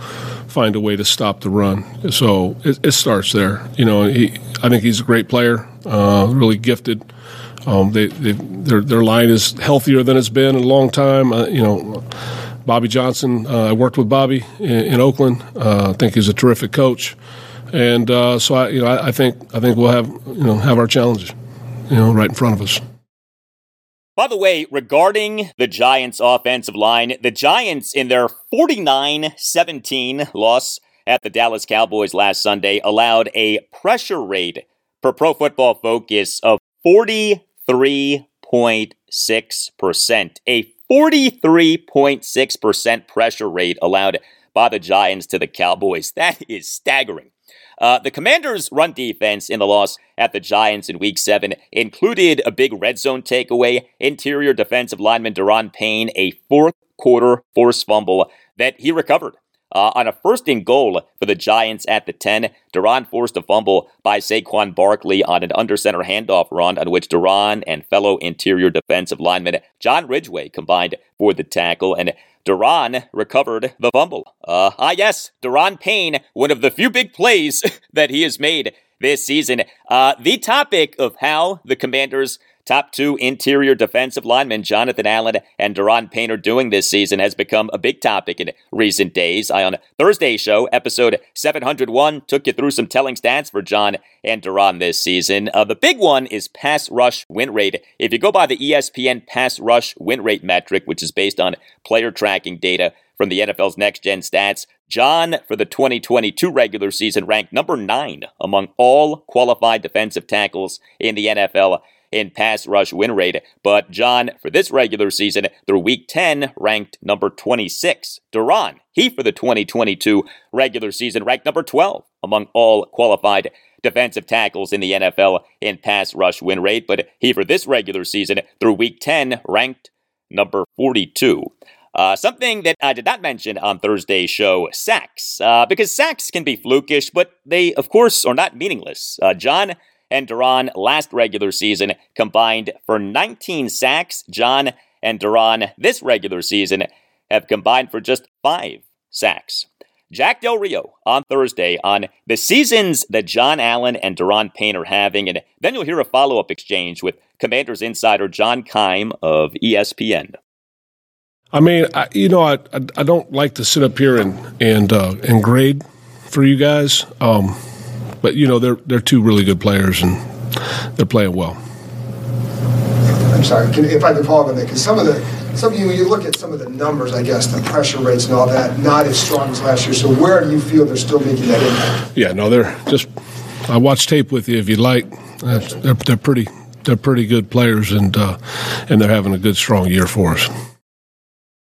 find a way to stop the run. So it, it starts there. You know, he, I think he's a great player, uh, really gifted. Um, they, their their line is healthier than it's been in a long time. Uh, you know, Bobby Johnson. Uh, I worked with Bobby in, in Oakland. Uh, I think he's a terrific coach, and uh, so I, you know, I, I think I think we'll have you know have our challenges you know, right in front of us. By the way, regarding the Giants' offensive line, the Giants, in their 49 17 loss at the Dallas Cowboys last Sunday, allowed a pressure rate per pro football focus of 43.6%. A 43.6% pressure rate allowed by the Giants to the Cowboys. That is staggering. Uh, the Commanders' run defense in the loss at the Giants in Week 7 included a big red zone takeaway, interior defensive lineman Daron Payne, a fourth quarter forced fumble that he recovered. Uh, on a first and goal for the Giants at the 10, Daron forced a fumble by Saquon Barkley on an under center handoff run on which Daron and fellow interior defensive lineman John Ridgeway combined for the tackle. And Daron recovered the fumble. Uh, ah, yes, Daron Payne, one of the few big plays [laughs] that he has made this season. Uh, the topic of how the Commanders top two interior defensive linemen, Jonathan Allen and Daron Payne, doing this season has become a big topic in recent days. I, on Thursday's show, episode 701, took you through some telling stats for John and Daron this season. Uh, the big one is pass rush win rate. If you go by the ESPN pass rush win rate metric, which is based on player tracking data from the NFL's next gen stats, John, for the 2022 regular season, ranked number nine among all qualified defensive tackles in the NFL in pass rush win rate. But John, for this regular season, through week 10, ranked number 26. Daron, he for the 2022 regular season, ranked number 12 among all qualified defensive tackles in the NFL in pass rush win rate. But he for this regular season, through week 10, ranked number 42. Uh, something that I did not mention on Thursday's show, sacks. Uh, because sacks can be flukish, but they, of course, are not meaningless. Uh, John and Daron last regular season combined for 19 sacks. John and Daron this regular season have combined for just five sacks. Jack Del Rio on Thursday on the seasons that John Allen and Daron Payne are having, and then you'll hear a follow up exchange with Commanders insider John Keim of ESPN. I mean, I, you know, I, I, I don't like to sit up here and and uh, and grade for you guys, um, but you know they're they're two really good players and they're playing well. I'm sorry, can, if I can follow up on that, because some of the some of you, you look at some of the numbers, I guess the pressure rates and all that, not as strong as last year. So where do you feel they're still making that impact? Yeah, no, they're just. I watch tape with you if you like. They're, they're pretty they're pretty good players and uh, and they're having a good strong year for us.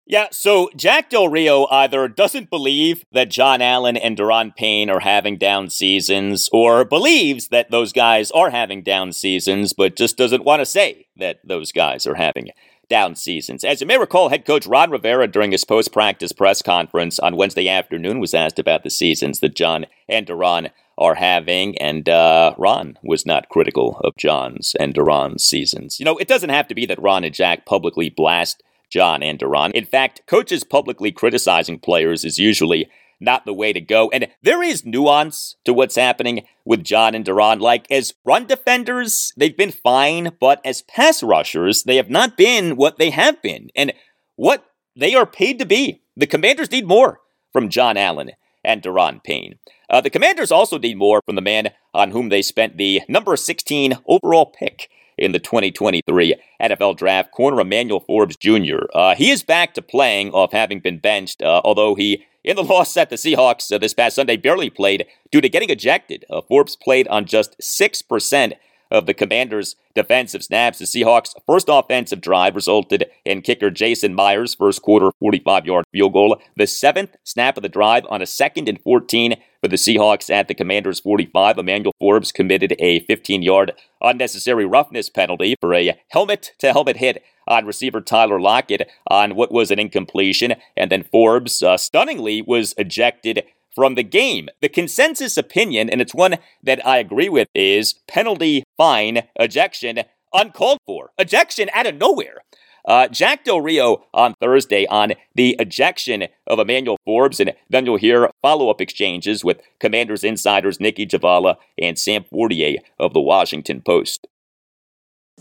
Yeah, so Jack Del Rio either doesn't believe that John Allen and Daron Payne are having down seasons, or believes that those guys are having down seasons, but just doesn't want to say that those guys are having down seasons. As you may recall, head coach Ron Rivera during his post practice press conference on Wednesday afternoon was asked about the seasons that John and Daron are having, and uh, Ron was not critical of John's and Daron's seasons. You know, it doesn't have to be that Ron and Jack publicly blast John and Daron. In fact, coaches publicly criticizing players is usually not the way to go. And there is nuance to what's happening with John and Daron. Like, as run defenders, they've been fine, but as pass rushers, they have not been what they have been and what they are paid to be. The commanders need more from John Allen and Daron Payne. Uh, the commanders also need more from the man on whom they spent the number 16 overall pick in the 2023 NFL Draft, corner Emmanuel Forbes Jr. Uh, he is back to playing off having been benched, uh, although he, in the [laughs] loss at the Seahawks uh, this past Sunday, barely played due to getting ejected. Uh, Forbes played on just 6% of the Commanders' defensive snaps. The Seahawks' first offensive drive resulted in kicker Jason Myers' first quarter 45 yard field goal. The seventh snap of the drive on a second and 14 for the Seahawks at the Commanders' 45. Emmanuel Forbes committed a 15 yard unnecessary roughness penalty for a helmet to helmet hit on receiver Tyler Lockett on what was an incompletion. And then Forbes, uh, stunningly, was ejected from the game. The consensus opinion, and it's one that I agree with, is penalty, fine, ejection, uncalled for. Ejection out of nowhere. Uh, Jack Del Rio on Thursday on the ejection of Emmanuel Forbes, and then you'll hear follow up exchanges with Commanders insiders Nicki Jhabvala and Sam Fortier of the Washington Post.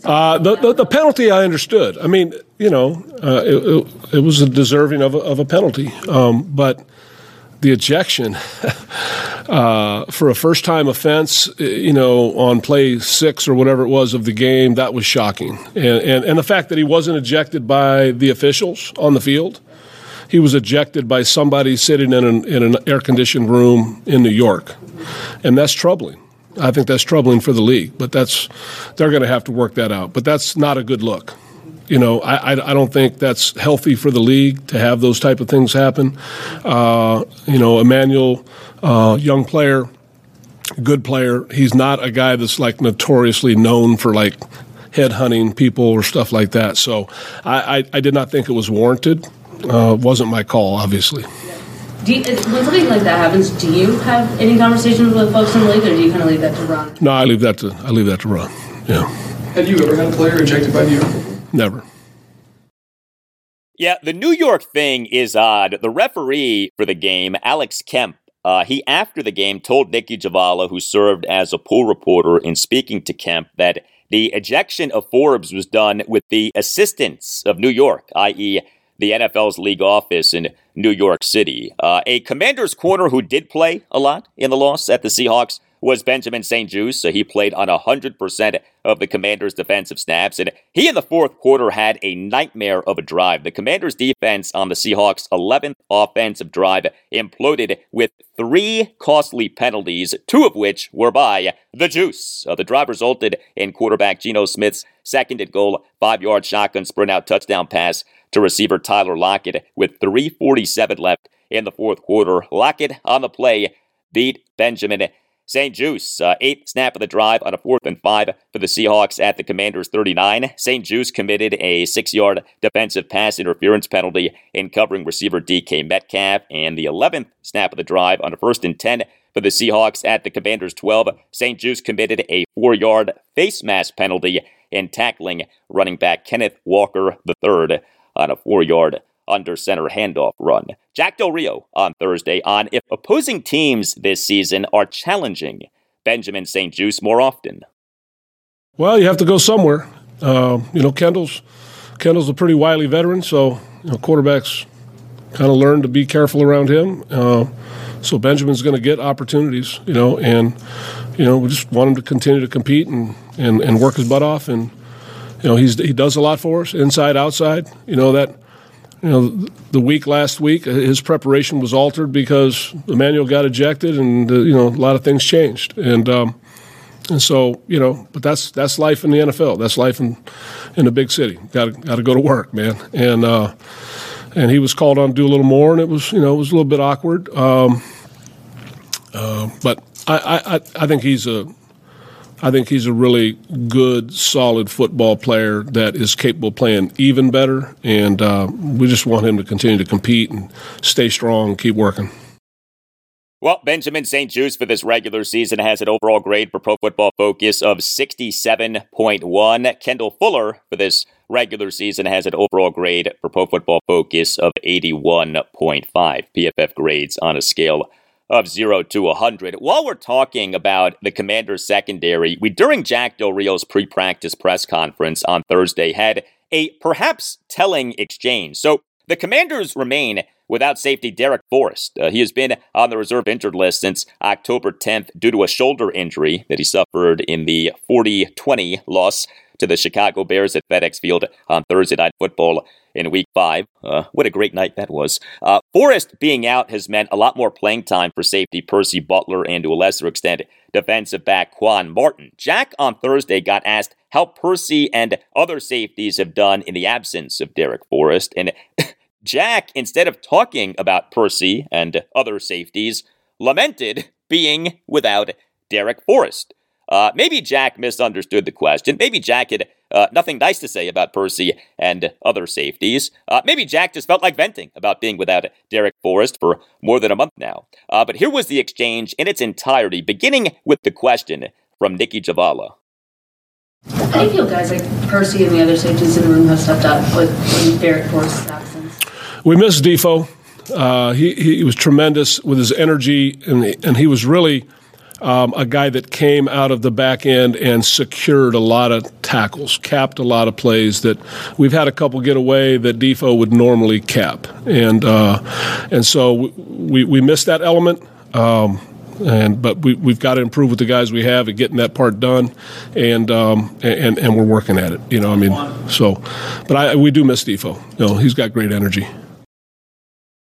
Uh, the, the, the penalty I understood. I mean, you know, uh, it, it, it, was deserving of a, of a penalty, um, but the ejection [laughs] uh, for a first time offense, you know, on play six or whatever it was of the game, that was shocking. And, and, and the fact that he wasn't ejected by the officials on the field, he was ejected by somebody sitting in an, in an air conditioned room in New York. And that's troubling. I think that's troubling for the league, but that's they're going to have to work that out. But that's not a good look you know, I, I, don't think that's healthy for the league to have those type of things happen. Uh, you know, Emmanuel, uh, young player, good player. He's not a guy that's like notoriously known for like head hunting people or stuff like that. So I, I, I did not think it was warranted. Uh, wasn't my call, obviously. You, when something like that happens, do you have any conversations with folks in the league, or do you kind of leave that to run? No, I leave that to I leave that to run. Yeah. Had you ever had a player ejected by you? Never. Yeah, the New York thing is odd. The referee for the game, Alex Kemp, uh, he after the game told Nicki Jhabvala, who served as a pool reporter in speaking to Kemp, that the ejection of Forbes was done with the assistance of New York, i.e., the NFL's league office in New York City. Uh, a commander's corner who did play a lot in the loss at the Seahawks was Benjamin St-Juste. So he played on 100% of the Commanders' defensive snaps. And he in the fourth quarter had a nightmare of a drive. The Commanders' defense on the Seahawks' 11th offensive drive imploded with three costly penalties, two of which were by the Juice. Uh, the drive resulted in quarterback Geno Smith's second and goal, five yard shotgun sprint out touchdown pass to receiver Tyler Lockett with 3.47 left in the fourth quarter. Lockett on the play beat Benjamin St-Juste, uh, eighth snap of the drive on a fourth and five for the Seahawks at the Commanders' 39. St-Juste committed a six yard defensive pass interference penalty in covering receiver DK Metcalf, and the 11th snap of the drive on a first and 10 for the Seahawks at the Commanders' 12. St-Juste committed a four yard face mask penalty in tackling running back Kenneth Walker III on a four yard under center handoff run. Jack Del Rio on Thursday on if opposing teams this season are challenging Benjamin St-Juste more often. Well, you have to go somewhere. Uh, you know, Kendall's Kendall's a pretty wily veteran, so you know, quarterbacks kind of learn to be careful around him. Uh, so Benjamin's going to get opportunities, you know, and you know we just want him to continue to compete and, and, and work his butt off, and you know he's he does a lot for us, inside, outside. You know that you know, the week last week, uh, his preparation was altered because Emmanuel got ejected, and uh, you know, a lot of things changed, and um, and so you know, but that's that's life in the NFL. That's life in in a big city. Got to got to go to work, man, and uh, and he was called on to do a little more, and it was you know it was a little bit awkward, um, uh, but I, I I think he's a I think he's a really good, solid football player that is capable of playing even better, and uh, we just want him to continue to compete and stay strong and keep working. Well, Benjamin St-Juste for this regular season has an overall grade for Pro Football Focus of 67.1. Kendall Fuller for this regular season has an overall grade for Pro Football Focus of 81.5. PFF grades on a scale of 0 to 100. While we're talking about the Commanders secondary, we, during Jack Del Rio's pre practice press conference on Thursday, had a perhaps telling exchange. So the Commanders remain without safety Darrick Forrest. Uh, he has been on the reserve injured list since October 10th due to a shoulder injury that he suffered in the 40 20 loss to the Chicago Bears at FedEx Field on Thursday Night Football in week five. Uh, what a great night that was. Uh, Forrest being out has meant a lot more playing time for safety Percy Butler and to a lesser extent defensive back Quan Martin. Jack on Thursday got asked how Percy and other safeties have done in the absence of Darrick Forrest. And [laughs] Jack, instead of talking about Percy and other safeties, lamented being without Darrick Forrest. Uh, maybe Jack misunderstood the question. Maybe Jack had uh, nothing nice to say about Percy and other safeties. Uh, maybe Jack just felt like venting about being without Darrick Forrest for more than a month now. Uh, but here was the exchange in its entirety, beginning with the question from Nicki Jhabvala. How do you feel guys like Percy and the other safeties in the room have stepped up with, with Darrick Forrest's absence? We miss Defoe. Uh, he, he was tremendous with his energy, and, and he was really – um, a guy that came out of the back end and secured a lot of tackles, capped a lot of plays that we've had a couple get away that Defoe would normally cap, and uh, and so we we missed that element. Um, and but we we've got to improve with the guys we have at getting that part done, and um, and and we're working at it. You know, I mean, so, but I we do miss Defoe. You know, he's got great energy.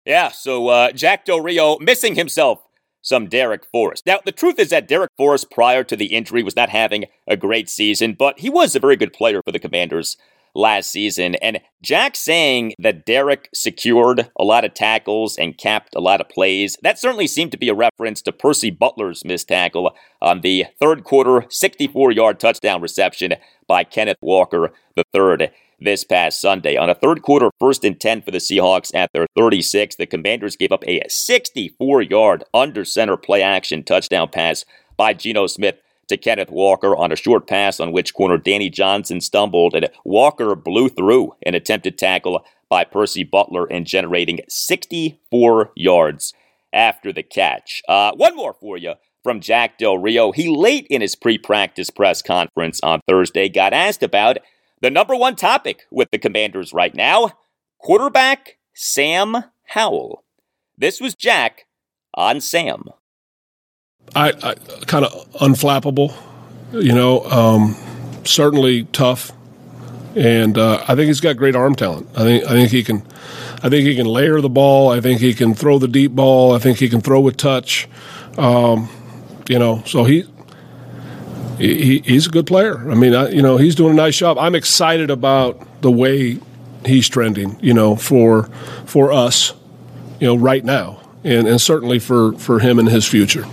Yeah, so uh, Jack Del Rio missing himself some Darrick Forrest. Now, the truth is that Darrick Forrest, prior to the injury, was not having a great season, but he was a very good player for the Commanders last season. And Jack saying that Darrick secured a lot of tackles and capped a lot of plays, that certainly seemed to be a reference to Percy Butler's missed tackle on the third quarter 64 yard touchdown reception by Kenneth Walker III this past Sunday. On a third quarter first and 10 for the Seahawks at their 36, the Commanders gave up a 64 yard under center play action touchdown pass by Geno Smith to Kenneth Walker on a short pass on which corner Danny Johnson stumbled and Walker blew through an attempted tackle by Percy Butler and generating 64 yards after the catch. Uh, one more for you from Jack Del Rio. He late in his pre practice press conference on Thursday got asked about the number one topic with the commanders right now quarterback Sam Howell. This was Jack on Sam. I, I kind of unflappable, you know, um, certainly tough. And uh, I think he's got great arm talent. I think I think he can, I think he can layer the ball. I think he can throw the deep ball. I think he can throw with touch. Um, you know, so he, he he's a good player. I mean, I, you know, he's doing a nice job. I'm excited about the way he's trending. You know, for for us, you know, right now, and and certainly for for him and his future.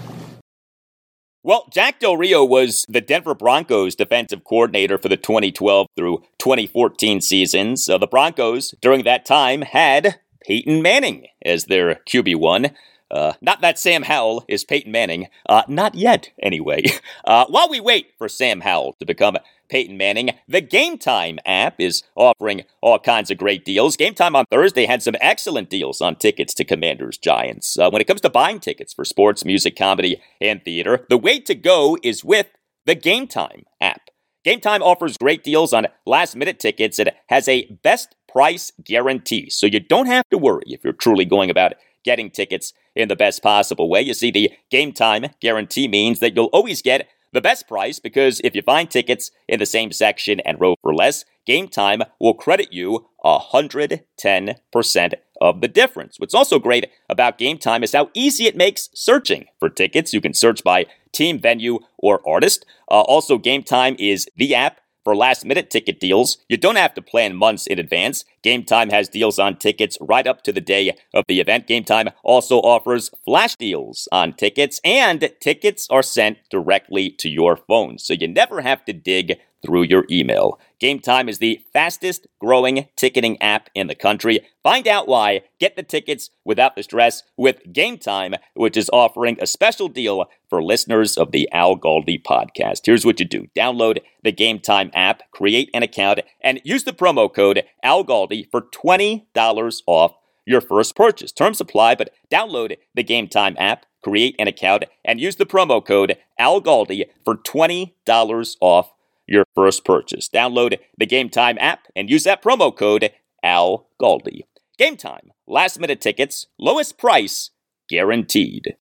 Well, Jack Del Rio was the Denver Broncos defensive coordinator for the 2012 through 2014 seasons. Uh, the Broncos, during that time, had Peyton Manning as their QB1. Uh, not that Sam Howell is Peyton Manning. Uh, not yet, anyway. [laughs] Uh, while we wait for Sam Howell to become Peyton Manning, the Game Time app is offering all kinds of great deals. Game Time on Thursday had some excellent deals on tickets to Commanders Giants. Uh, when it comes to buying tickets for sports, music, comedy, and theater, the way to go is with the Game Time app. Game Time offers great deals on last minute tickets. It has a best price guarantee, so you don't have to worry if you're truly going about getting tickets in the best possible way. You see, the game time guarantee means that you'll always get the best price because if you find tickets in the same section and row for less, Game Time will credit you 110% of the difference. What's also great about Game Time is how easy it makes searching for tickets. You can search by team, venue, or artist. Uh, also, Game Time is the app for last minute ticket deals, you don't have to plan months in advance. Game Time has deals on tickets right up to the day of the event. Game Time also offers flash deals on tickets, and tickets are sent directly to your phone, so you never have to dig through your email. Game Time is the fastest growing ticketing app in the country. Find out why. Get the tickets without the stress with Game Time, which is offering a special deal for listeners of the Al Galdi podcast. Here's what you do download the Game Time app, create an account, and use the promo code Al Galdi for $20 off your first purchase. Terms apply, but download the Game Time app, create an account, and use the promo code Al Galdi for $20 off your first purchase. Download the Game Time app and use that promo code Al Galdi. Game Time, last minute tickets, lowest price, guaranteed.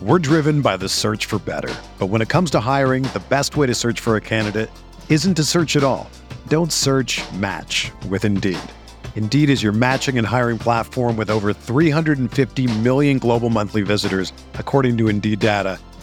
We're driven by the search for better. But when it comes to hiring, the best way to search for a candidate isn't to search at all. Don't search match with Indeed. Indeed is your matching and hiring platform with over 350 million global monthly visitors, according to Indeed data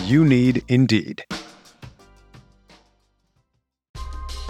You need Indeed.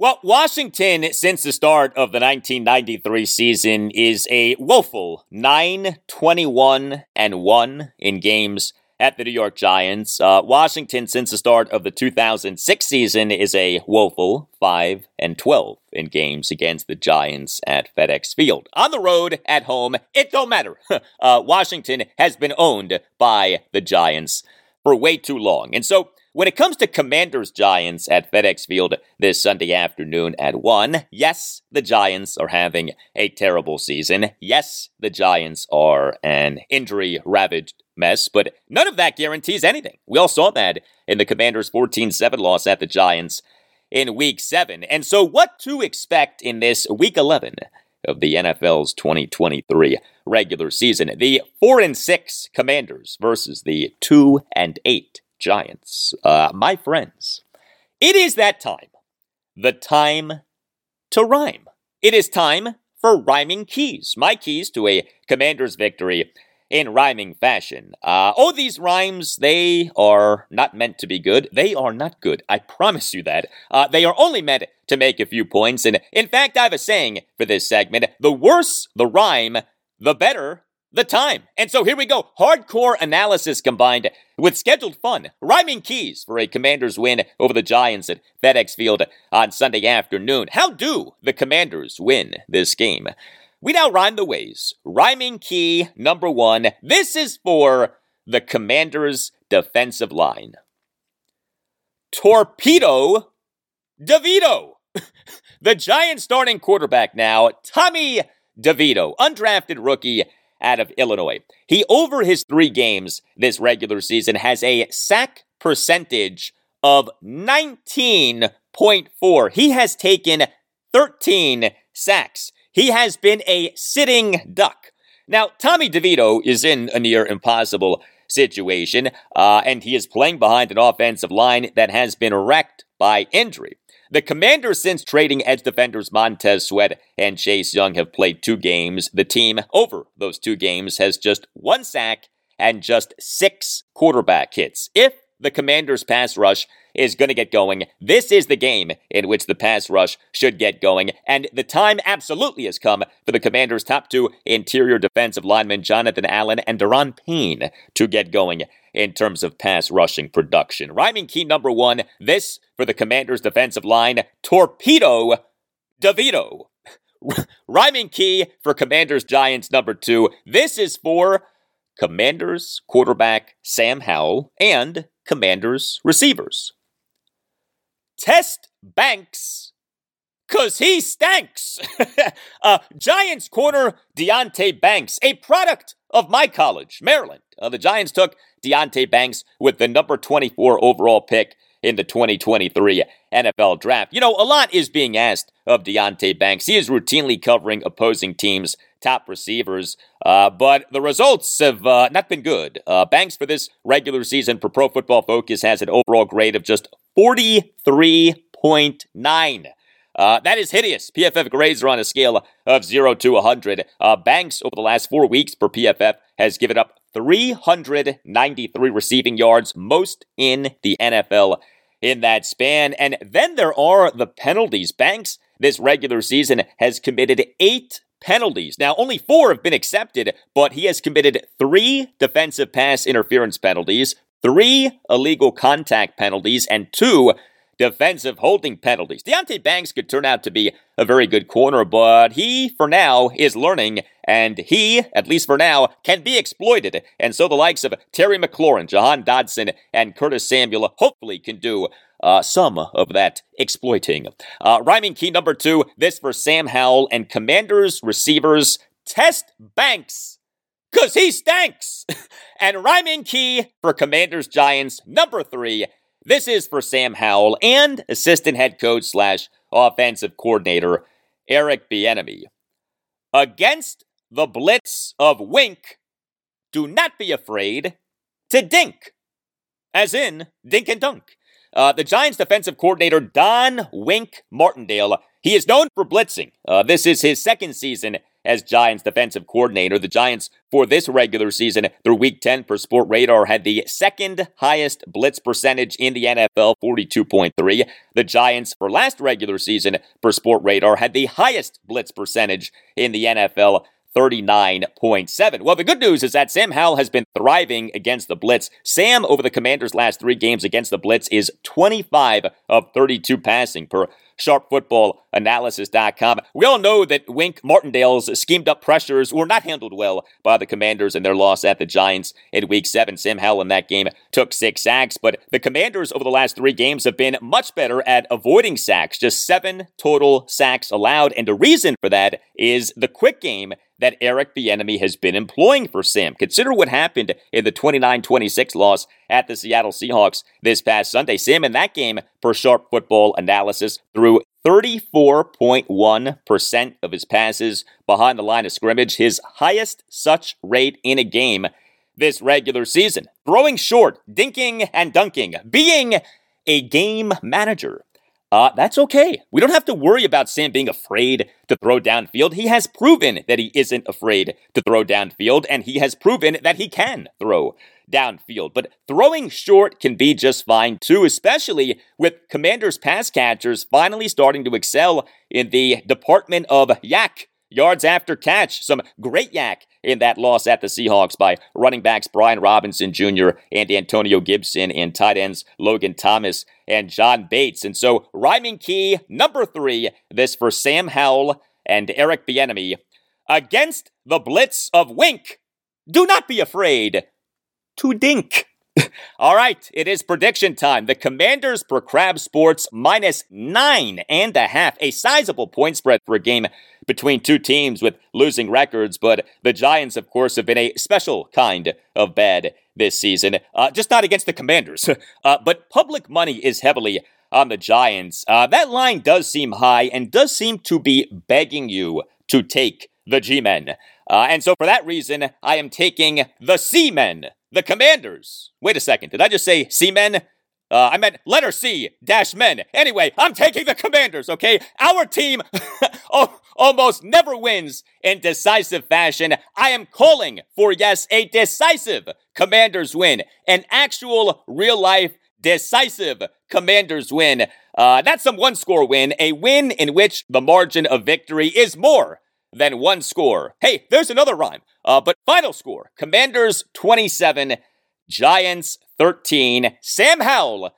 Well, Washington, since the start of the 1993 season, is a woeful 9 21 and 1 in games at the New York Giants. Uh, Washington, since the start of the 2006 season, is a woeful 5 and 12 in games against the Giants at FedEx Field. On the road, at home, it don't matter. [laughs] uh, Washington has been owned by the Giants for way too long. And so when it comes to Commanders Giants at FedEx Field this Sunday afternoon at 1, yes, the Giants are having a terrible season. Yes, the Giants are an injury ravaged mess, but none of that guarantees anything. We all saw that in the Commanders' 14 7 loss at the Giants in Week 7. And so, what to expect in this Week 11 of the NFL's 2023 regular season? The 4 and 6 Commanders versus the 2 and 8 Giants. Uh, my friends, it is that time. The time to rhyme. It is time for rhyming keys. My keys to a commander's victory in rhyming fashion. Uh, oh, these rhymes, they are not meant to be good. They are not good. I promise you that. Uh, they are only meant to make a few points. And in fact, I have a saying for this segment the worse the rhyme, the better the time. And so here we go. Hardcore analysis combined with scheduled fun. Rhyming keys for a Commanders win over the Giants at FedEx Field on Sunday afternoon. How do the Commanders win this game? We now rhyme the ways. Rhyming key number one. This is for the Commanders' defensive line. Torpedo DeVito. [laughs] the Giants starting quarterback now, Tommy DeVito, undrafted rookie out of Illinois. He, over his three games this regular season, has a sack percentage of 19.4. He has taken 13 sacks. He has been a sitting duck. Now, Tommy DeVito is in a near impossible situation, uh, and he is playing behind an offensive line that has been wrecked by injury. The Commanders, since trading edge defenders Montez Sweat and Chase Young, have played two games. The team, over those two games, has just one sack and just six quarterback hits. If the Commanders' pass rush is going to get going. This is the game in which the pass rush should get going. And the time absolutely has come for the Commanders' top two interior defensive linemen, Jonathan Allen and Daron Payne, to get going in terms of pass rushing production. Rhyming key number one this for the Commanders' defensive line Torpedo DeVito. [laughs] Rhyming key for Commanders Giants number two. This is for Commanders quarterback Sam Howell and Commanders receivers. Test Banks Cause he stanks. uh, [laughs] Giants corner Deonte Banks, a product of my college, Maryland. Uh, the Giants took Deonte Banks with the number 24 overall pick in the 2023 NFL draft. You know, a lot is being asked of Deonte Banks. He is routinely covering opposing teams' top receivers, uh, but the results have uh, not been good. Uh, Banks for this regular season for Pro Football Focus has an overall grade of just 43.9. Uh, that is hideous. PFF grades are on a scale of 0 to 100. Uh, Banks, over the last four weeks per PFF, has given up 393 receiving yards, most in the NFL in that span. And then there are the penalties. Banks, this regular season, has committed eight penalties. Now, only four have been accepted, but he has committed three defensive pass interference penalties, three illegal contact penalties, and two defensive holding penalties. Deonte Banks could turn out to be a very good corner, but he, for now, is learning, and he, at least for now, can be exploited. And so the likes of Terry McLaurin, Jahan Dotson, and Curtis Samuel hopefully can do uh, some of that exploiting. Uh, rhyming key number two this for Sam Howell and Commanders receivers Test Banks. Cause he stanks! [laughs] and rhyming key for Commanders Giants number three this is for Sam Howell and assistant head coach slash offensive coordinator Eric Bieniemy. Against the blitz of Wink, do not be afraid to dink, as in dink and dunk. Uh, the Giants defensive coordinator Don Wink Martindale, he is known for blitzing. Uh, this is his second season as Giants defensive coordinator. The Giants, for this regular season through week 10 per Sportradar, had the second highest blitz percentage in the NFL, 42.3. The Giants, for last regular season per Sportradar, had the highest blitz percentage in the NFL, 39.7. Well, the good news is that Sam Howell has been thriving against the Blitz. Sam, over the Commanders' last three games against the Blitz, is 25 of 32 passing per sharpfootballanalysis.com. We all know that Wink Martindale's schemed up pressures were not handled well by the Commanders in their loss at the Giants in week seven. Sam Howell in that game took six sacks, but the Commanders over the last three games have been much better at avoiding sacks, just seven total sacks allowed. And the reason for that is the quick game that Eric Bieniemy has been employing for Sam. Consider what happened in the 29-26 loss at the Seattle Seahawks this past Sunday. Sam in that game, per Sharp Football Analysis, threw 34.1% of his passes behind the line of scrimmage, his highest such rate in a game this regular season. Throwing short, dinking and dunking, being a game manager. Uh, that's okay. We don't have to worry about Sam being afraid to throw downfield. He has proven that he isn't afraid to throw downfield, and he has proven that he can throw downfield. But throwing short can be just fine too, especially with Commanders pass catchers finally starting to excel in the department of YAC yards after catch. Some great YAC in that loss at the Seahawks by running backs Brian Robinson Jr. and Antonio Gibson and tight ends Logan Thomas and John Bates. And so, rhyming key number three, this for Sam Howell and Eric Bieniemy. Against the blitz of Wink, do not be afraid to dink. [laughs] All right, it is prediction time. The Commanders per Crab Sports minus nine and a half, a sizable point spread for a game between two teams with losing records. But the Giants, of course, have been a special kind of bad this season, uh, just not against the Commanders. [laughs] uh, but public money is heavily on the Giants. Uh, that line does seem high and does seem to be begging you to take the G Men. Uh, and so, for that reason, I am taking the Seamen, the Commanders. Wait a second. Did I just say seamen? Uh, I meant letter C dash men. Anyway, I'm taking the Commanders, okay? Our team [laughs] almost never wins in decisive fashion. I am calling for, yes, a decisive Commanders win. An actual, real life, decisive Commanders win. Uh, that's some one score win, a win in which the margin of victory is more than one score. Hey, there's another rhyme. Uh, but final score Commanders 27, Giants 13. Sam Howell,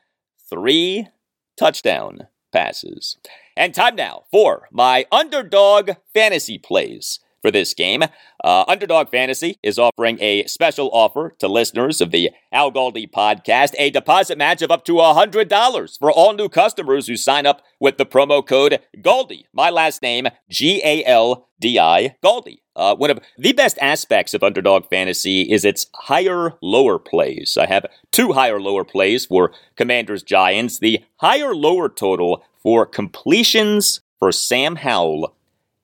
three touchdown passes. And time now for my underdog fantasy plays for this game. Uh, Underdog Fantasy is offering a special offer to listeners of the Al Galdi podcast, a deposit match of up to $100 for all new customers who sign up with the promo code GALDI. My last name, G A L D I, Galdi. Uh, one of the best aspects of Underdog Fantasy is its higher lower plays. I have two higher lower plays for Commanders Giants. The higher lower total for completions for Sam Howell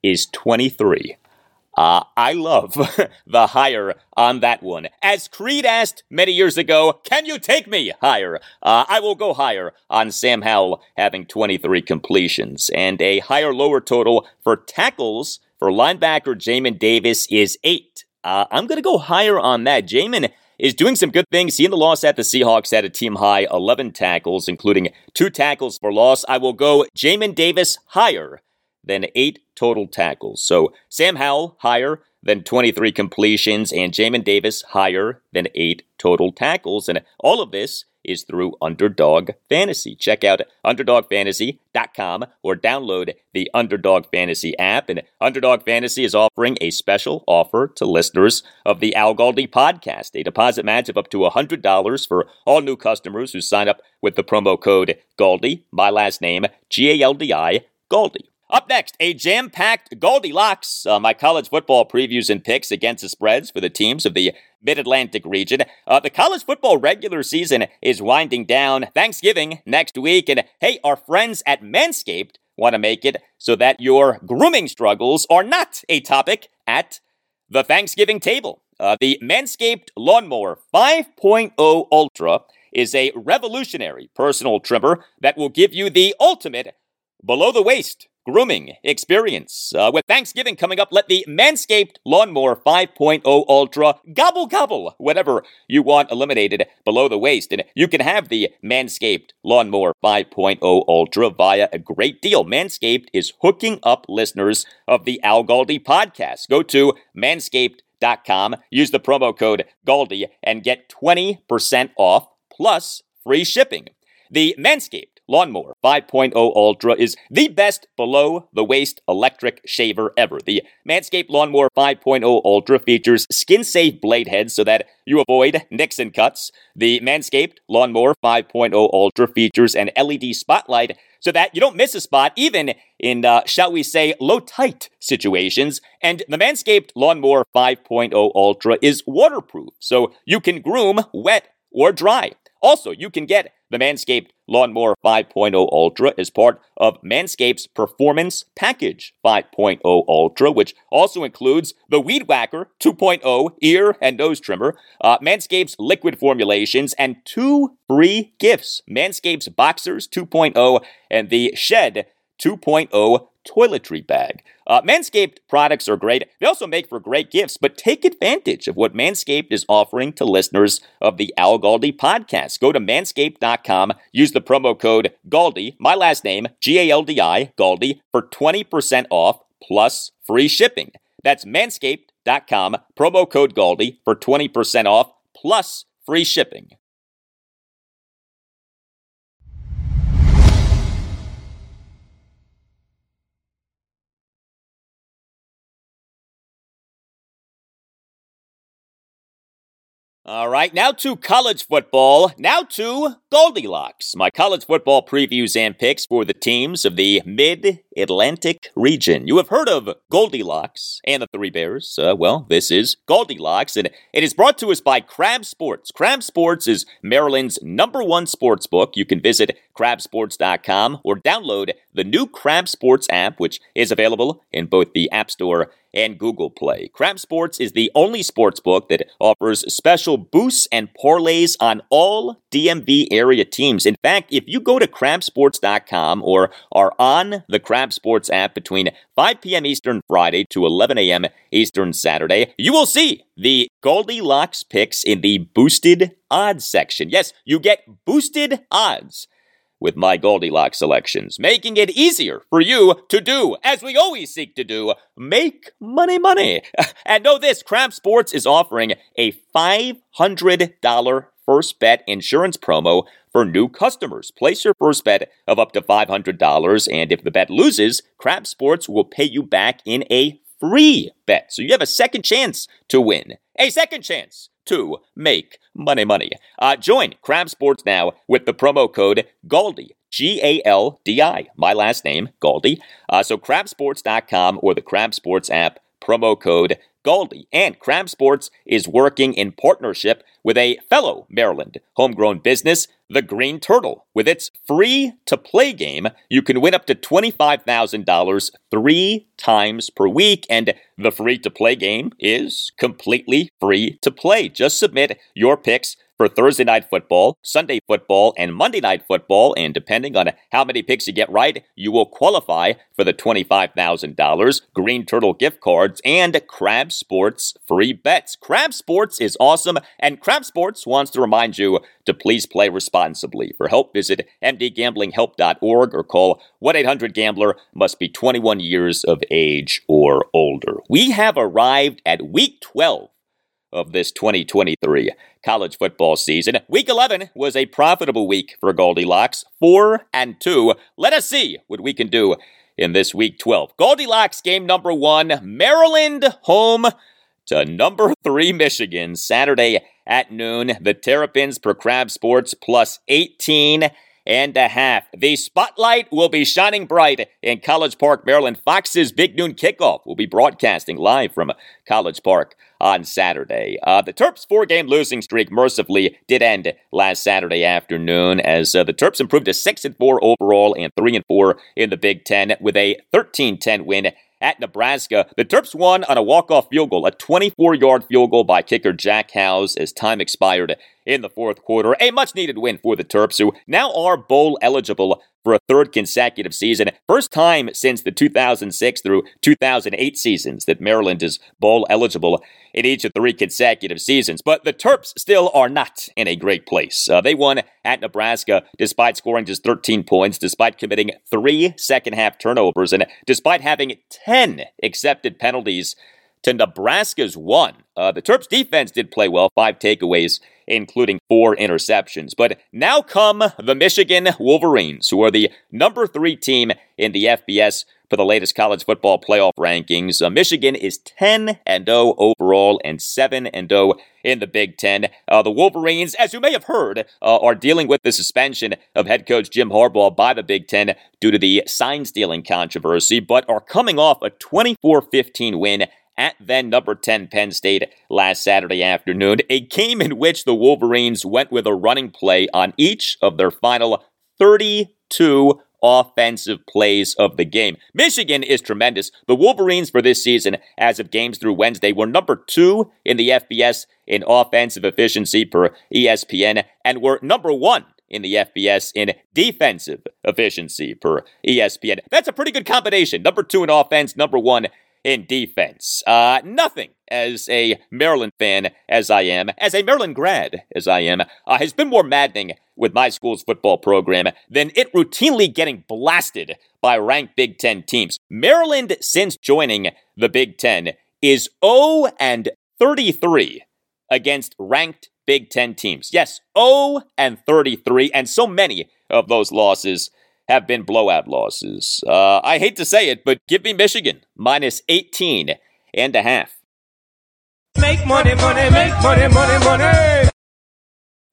is 23. Uh, I love [laughs] the higher on that one. As Creed asked many years ago, can you take me higher? Uh, I will go higher on Sam Howell having 23 completions. And a higher lower total for tackles for linebacker Jamin Davis is eight. Uh, I'm going to go higher on that. Jamin is doing some good things. He in the loss at the Seahawks had a team high 11 tackles, including two tackles for loss. I will go Jamin Davis higher than eight total tackles. So Sam Howell higher than 23 completions and Jamin Davis higher than eight total tackles. And all of this is through Underdog Fantasy. Check out UnderdogFantasy.com or download the Underdog Fantasy app. And Underdog Fantasy is offering a special offer to listeners of the Al Galdi podcast, a deposit match of up to $100 for all new customers who sign up with the promo code GALDI, my last name, G A L D I, Galdi. Up next, a jam packed GaldiLocks. Uh, my college football previews and picks against the spreads for the teams of the Mid Atlantic region. Uh, the college football regular season is winding down. Thanksgiving next week. And hey, our friends at Manscaped want to make it so that your grooming struggles are not a topic at the Thanksgiving table. Uh, the Manscaped Lawnmower 5.0 Ultra is a revolutionary personal trimmer that will give you the ultimate below the waist grooming experience. Uh, with Thanksgiving coming up, let the Manscaped Lawnmower 5.0 Ultra gobble gobble whatever you want eliminated below the waist. And you can have the Manscaped Lawnmower 5.0 Ultra via a great deal. Manscaped is hooking up listeners of the Al Galdi podcast. Go to manscaped.com, use the promo code GALDI, and get 20% off plus free shipping. The Manscaped Lawnmower 5.0 Ultra is the best below the waist electric shaver ever. The Manscaped Lawnmower 5.0 Ultra features skin safe blade heads so that you avoid nicks and cuts. The Manscaped Lawnmower 5.0 Ultra features an LED spotlight so that you don't miss a spot even in, uh, shall we say, low tight situations. And the Manscaped Lawnmower 5.0 Ultra is waterproof, so you can groom wet or dry. Also, you can get the Manscaped Lawnmower 5.0 Ultra is part of Manscaped's Performance Package 5.0 Ultra, which also includes the Weed Whacker 2.0 ear and nose trimmer, uh, Manscaped's liquid formulations, and two free gifts Manscaped's Boxers 2.0 and the Shed 2.0 toiletry bag. Uh, Manscaped products are great. They also make for great gifts, but take advantage of what Manscaped is offering to listeners of the Al Galdi podcast. Go to manscaped.com, use the promo code GALDI, my last name, G A L D I, GALDI, for 20% off plus free shipping. That's manscaped.com, promo code GALDI for 20% off plus free shipping. All right, now to college football. Now to GaldiLocks. My college football previews and picks for the teams of the Mid Atlantic region. You have heard of Goldilocks and the Three Bears. Uh, well, this is GaldiLocks, and it is brought to us by Crab Sports. Crab Sports is Maryland's number one sports book. You can visit crabsports.com or download the new Crab Sports app, which is available in both the App Store and Google Play. Crab Sports is the only sports book that offers special boosts and parlays on all DMV area teams. In fact, if you go to crabsports.com or are on the Crab Sports app between 5 p.m. Eastern Friday to 11 a.m. Eastern Saturday, you will see the GaldiLocks picks in the boosted odds section. Yes, you get boosted odds with my GaldiLocks selections, making it easier for you to do, as we always seek to do, make money, money. [laughs] And know this Crab Sports is offering a $500 first bet insurance promo for new customers. Place your first bet of up to $500, and if the bet loses, Crab Sports will pay you back in a free bet. So you have a second chance to win. A second chance to make money money. Uh, join Crab Sports now with the promo code GALDI. G A L D I, my last name, Galdi. Uh, so crabsports.com or the Crab Sports app, promo code Galdi. And Crab Sports is working in partnership with a fellow Maryland homegrown business, the Green Turtle. With its free to play game, you can win up to $25,000 three times per week. And the free to play game is completely free to play. Just submit your picks for Thursday night football, Sunday football, and Monday night football. And depending on how many picks you get right, you will qualify for the $25,000 Green Turtle gift cards and Crab Sports free bets. Crab Sports is awesome, and Crab Sports wants to remind you to please play responsibly. For help, visit mdgamblinghelp.org or call 1 800 Gambler, must be 21 years of age or older. We have arrived at week 12 of this 2023 college football season. Week 11 was a profitable week for GaldiLocks, 4 and 2. Let us see what we can do in this week 12. GaldiLocks game number 1, Maryland home to number 3 Michigan Saturday at noon. The Terrapins per Crab Sports plus 18 and a half. The spotlight will be shining bright in College Park, Maryland. Fox's Big Noon Kickoff will be broadcasting live from College Park on Saturday. Uh, the Terps' four game losing streak mercifully did end last Saturday afternoon as uh, the Terps improved to 6 and 4 overall and 3 and 4 in the Big Ten with a 13 10 win at Nebraska. The Terps won on a walk-off field goal, a 24-yard field goal by kicker Jack Howes as time expired in the fourth quarter. A much needed win for the Terps, who now are bowl eligible for a third consecutive season. First time since the 2006 through 2008 seasons that Maryland is bowl eligible in each of three consecutive seasons. But the Terps still are not in a great place. Uh, they won at Nebraska despite scoring just 13 points, despite committing three second half turnovers, and despite having 10 accepted penalties to Nebraska's one. Uh, the Terps defense did play well, five takeaways, including four interceptions. But now come the Michigan Wolverines, who are the number three team in the FBS for the latest college football playoff rankings. Uh, Michigan is 10 and 0 overall and 7 and 0 in the Big Ten. Uh, the Wolverines, as you may have heard, uh, are dealing with the suspension of head coach Jim Harbaugh by the Big Ten due to the sign stealing controversy, but are coming off a 24 15 win at then number 10 Penn State last Saturday afternoon, a game in which the Wolverines went with a running play on each of their final 32 offensive plays of the game. Michigan is tremendous. The Wolverines for this season, as of games through Wednesday, were number two in the FBS in offensive efficiency per ESPN and were number one in the FBS in defensive efficiency per ESPN. That's a pretty good combination. Number two in offense, number one in defense. Uh, nothing as a Maryland fan as I am, as a Maryland grad as I am, uh, has been more maddening with my school's football program than it routinely getting blasted by ranked Big Ten teams. Maryland, since joining the Big Ten, is 0 and 33 against ranked Big Ten teams. Yes, 0 and 33, and so many of those losses have been blowout losses. Uh, I hate to say it, but give me Michigan minus 18 and a half. Make money, money, make money, money, money.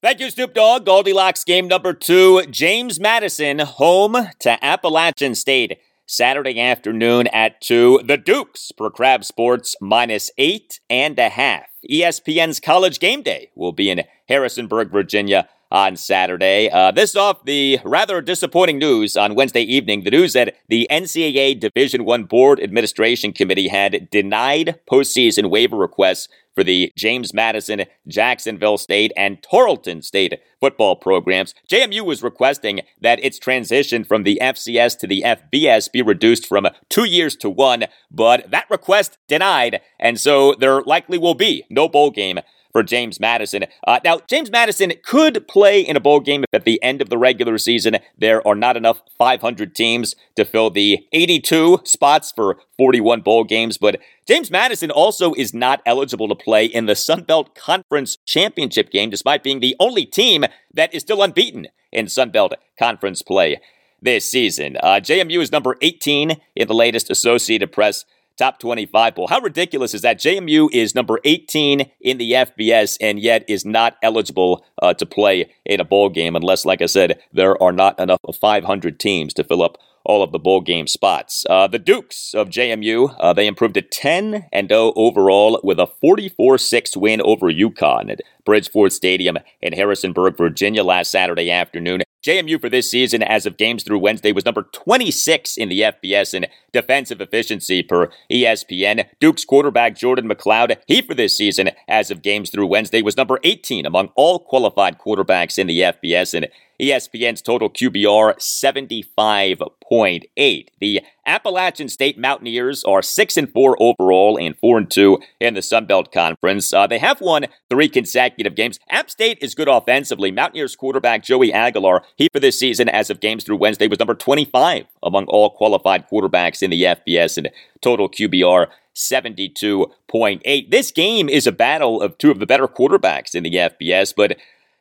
Thank you, Snoop Dogg. GaldiLocks game number two. James Madison home to Appalachian State. Saturday afternoon at 2. The Dukes for Crab Sports minus 8 and a half. ESPN's College Game Day will be in Harrisonburg, Virginia on Saturday. Uh, this off the rather disappointing news on Wednesday evening. The news that the NCAA Division One Board Administration Committee had denied postseason waiver requests for the James Madison, Jacksonville State, and Tarleton State football programs. JMU was requesting that its transition from the FCS to the FBS be reduced from two years to one, but that request denied, and so there likely will be no bowl game for James Madison. Uh, now, James Madison could play in a bowl game if at the end of the regular season there are not enough 500 teams to fill the 82 spots for 41 bowl games, but James Madison also is not eligible to play in the Sun Belt Conference Championship game, despite being the only team that is still unbeaten in Sun Belt Conference play this season. Uh, JMU is number 18 in the latest Associated Press top 25 poll. How ridiculous is that? JMU is number 18 in the FBS and yet is not eligible uh, to play in a bowl game unless, like I said, there are not enough of 500 teams to fill up all of the bowl game spots. Uh, the Dukes of JMU, uh, they improved to 10 and 0 overall with a 44-6 win over UConn at Bridgeforth Stadium in Harrisonburg, Virginia last Saturday afternoon. JMU for this season, as of games through Wednesday, was number 26 in the FBS in defensive efficiency per ESPN. Duke's quarterback Jordan McCloud, he for this season, as of games through Wednesday, was number 18 among all qualified quarterbacks in the FBS and ESPN's total QBR 75.8. The Appalachian State Mountaineers are 6 and 4 overall and 4 and 2 in the Sun Belt Conference. Uh, they have won 3 consecutive games. App State is good offensively. Mountaineers quarterback Joey Aguilar, he for this season as of games through Wednesday was number 25 among all qualified quarterbacks in the FBS and total QBR 72.8. This game is a battle of two of the better quarterbacks in the FBS, but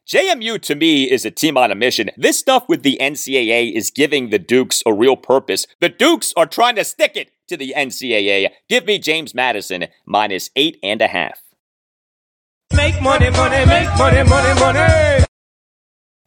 JMU to me is a team on a mission. This stuff with the NCAA is giving the Dukes a real purpose. The Dukes are trying to stick it to the NCAA. Give me James Madison minus eight and a half. Make money, money, make money, money, money.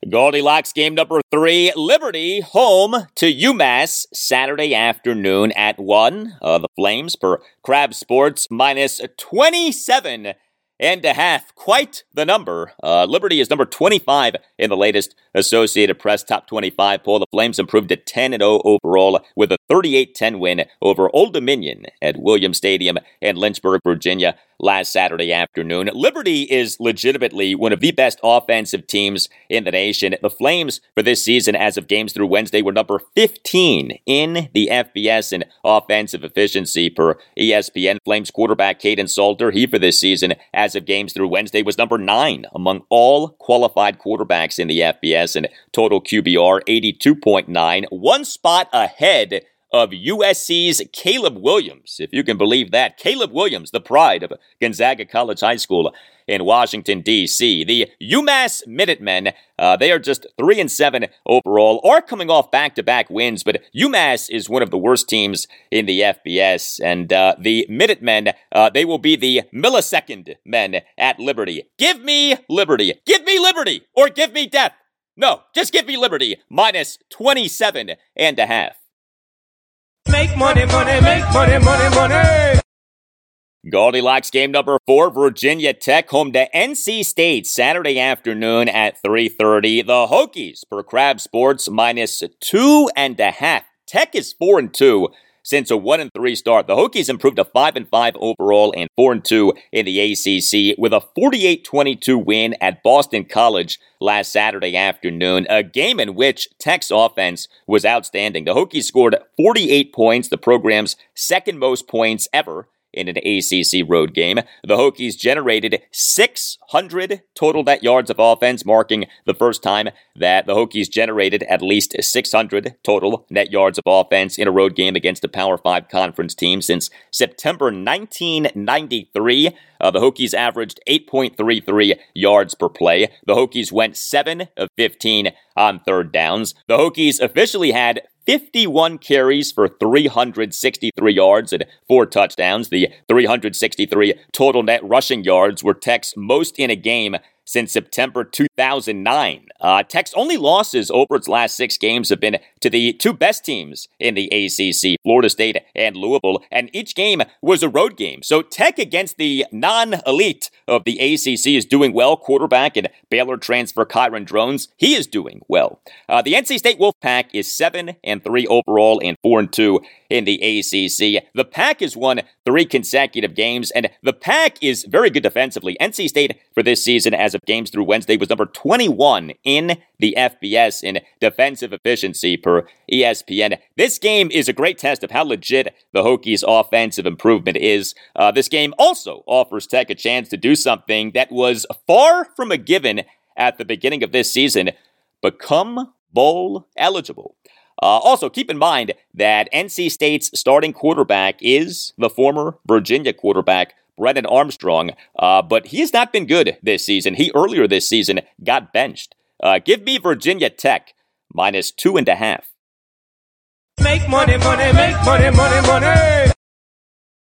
GaldiLocks game number three, Liberty home to UMass Saturday afternoon at 1. Uh, the Flames per Crab Sports minus 27 and a half. Quite the number. Uh, Liberty is number 25 in the latest Associated Press Top 25 poll. The Flames improved to 10 0 overall with a 38 10 win over Old Dominion at Williams Stadium in Lynchburg, Virginia last Saturday afternoon. Liberty is legitimately one of the best offensive teams in the nation. The Flames for this season, as of games through Wednesday, were number 15 in the FBS in offensive efficiency per ESPN. Flames quarterback Kaidon Salter, he for this season, as of games through Wednesday, was number nine among all qualified quarterbacks in the FBS and total QBR 82.9, one spot ahead of USC's Caleb Williams, if you can believe that. Caleb Williams, the pride of Gonzaga College High School in Washington, D.C. The UMass Minutemen, uh, they are just 3 and 7 overall, are coming off back to back wins, but UMass is one of the worst teams in the FBS. And uh, the Minutemen, uh, they will be the millisecond men at Liberty. Give me Liberty. Give me Liberty, or give me death. No, just give me Liberty, minus 27 and a half. Make money, money, make money, money, money. GaldiLocks game number four, Virginia Tech home to NC State Saturday afternoon at 3.30. The Hokies per Crab Sports minus two and a half. Tech is four and two since a 1 and 3 start. The Hokies improved to 5 and 5 overall and 4 and 2 in the ACC with a 48-22 win at Boston College last Saturday afternoon, a game in which Tech's offense was outstanding. The Hokies scored 48 points, the program's second most points ever in an ACC road game. The Hokies generated 600 total net yards of offense, marking the first time that the Hokies generated at least 600 total net yards of offense in a road game against a Power 5 conference team since September 1993. Uh, the Hokies averaged 8.33 yards per play. The Hokies went 7 of 15 on third downs. The Hokies officially had 51 carries for 363 yards and four touchdowns. The 363 total net rushing yards were Tech's most in a game since September 2009. Uh, Tech's only losses over its last six games have been to the two best teams in the ACC, Florida State and Louisville, and each game was a road game. So Tech against the non-elite of the ACC is doing well. Quarterback and Baylor transfer Kyron Drones, he is doing well. Uh, the NC State Wolfpack is seven and three overall and four and two in the ACC. The Pack has won three consecutive games, and the Pack is very good defensively. NC State for this season, as games through Wednesday, was number 21 in the FBS in defensive efficiency per ESPN. This game is a great test of how legit the Hokies' offensive improvement is. Uh, this game also offers Tech a chance to do something that was far from a given at the beginning of this season become bowl eligible. Uh, also, keep in mind that NC State's starting quarterback is the former Virginia quarterback, Brennan Armstrong, uh, but he has not been good this season. He earlier this season got benched. Uh, give me Virginia Tech minus two and a half. Make money, money, make money, money, money.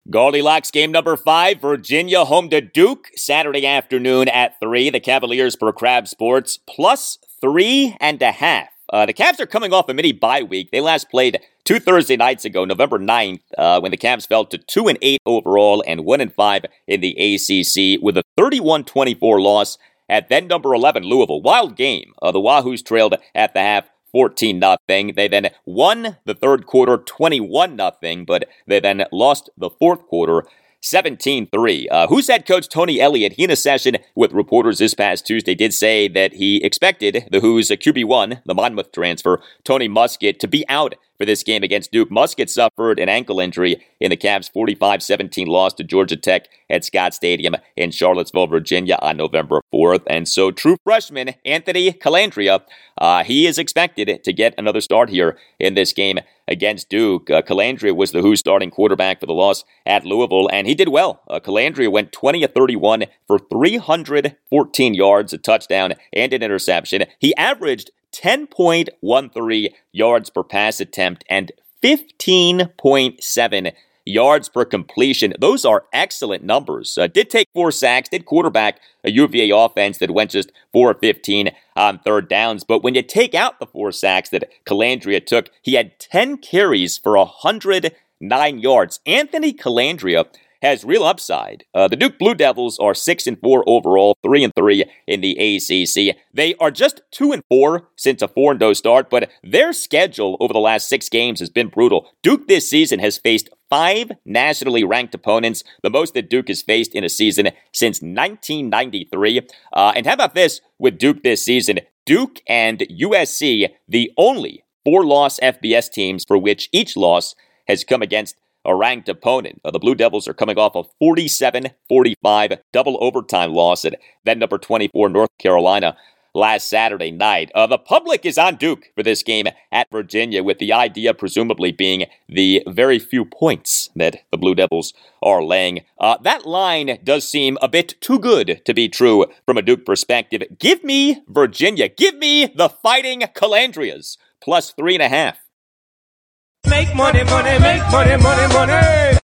GaldiLocks game number five, Virginia home to Duke, Saturday afternoon at three. The Cavaliers per Crab Sports plus three and a half. Uh, the Cavs are coming off a mini bye week. They last played two Thursday nights ago, November 9th, uh, when the Cavs fell to 2 and 8 overall and 1 and 5 in the ACC with a 31 24 loss at then number 11 Louisville. Wild game. Uh, the Wahoos trailed at the half 14 nothing. They then won the third quarter 21 nothing, but they then lost the fourth quarter 17 3. Uh, Hoos' head coach Tony Elliott? He, in a session with reporters this past Tuesday, did say that he expected the Hoos' QB1, the Monmouth transfer, Tony Muskett, to be out for this game against Duke. Muskett suffered an ankle injury in the Cavs' 45 17 loss to Georgia Tech at Scott Stadium in Charlottesville, Virginia on November 4th. And so, true freshman Anthony Colandrea, uh, he is expected to get another start here in this game against Duke. Uh, Colandrea was the Who starting quarterback for the loss at Louisville, and he did well. Uh, Colandrea went 20 of 31 for 314 yards, a touchdown, and an interception. He averaged 10.13 yards per pass attempt and 15.7 yards per completion. Those are excellent numbers. Uh, did take four sacks, did quarterback a UVA offense that went just 4 of 15 on third downs. But when you take out the four sacks that Colandrea took, he had 10 carries for 109 yards. Anthony Colandrea has real upside. Uh, the Duke Blue Devils are six and four overall, three and three in the ACC. They are just two and four since a four and zero start, but their schedule over the last six games has been brutal. Duke this season has faced five nationally ranked opponents, the most that Duke has faced in a season since 1993. Uh, and how about this with Duke this season? Duke and USC, the only four loss FBS teams for which each loss has come against a ranked opponent. Uh, the Blue Devils are coming off a 47 45 double overtime loss at then number 24 North Carolina last Saturday night. Uh, the public is on Duke for this game at Virginia, with the idea presumably being the very few points that the Blue Devils are laying. Uh, that line does seem a bit too good to be true from a Duke perspective. Give me Virginia. Give me the Fighting Colandreas plus three and a half. Make money, money, make money, money, money.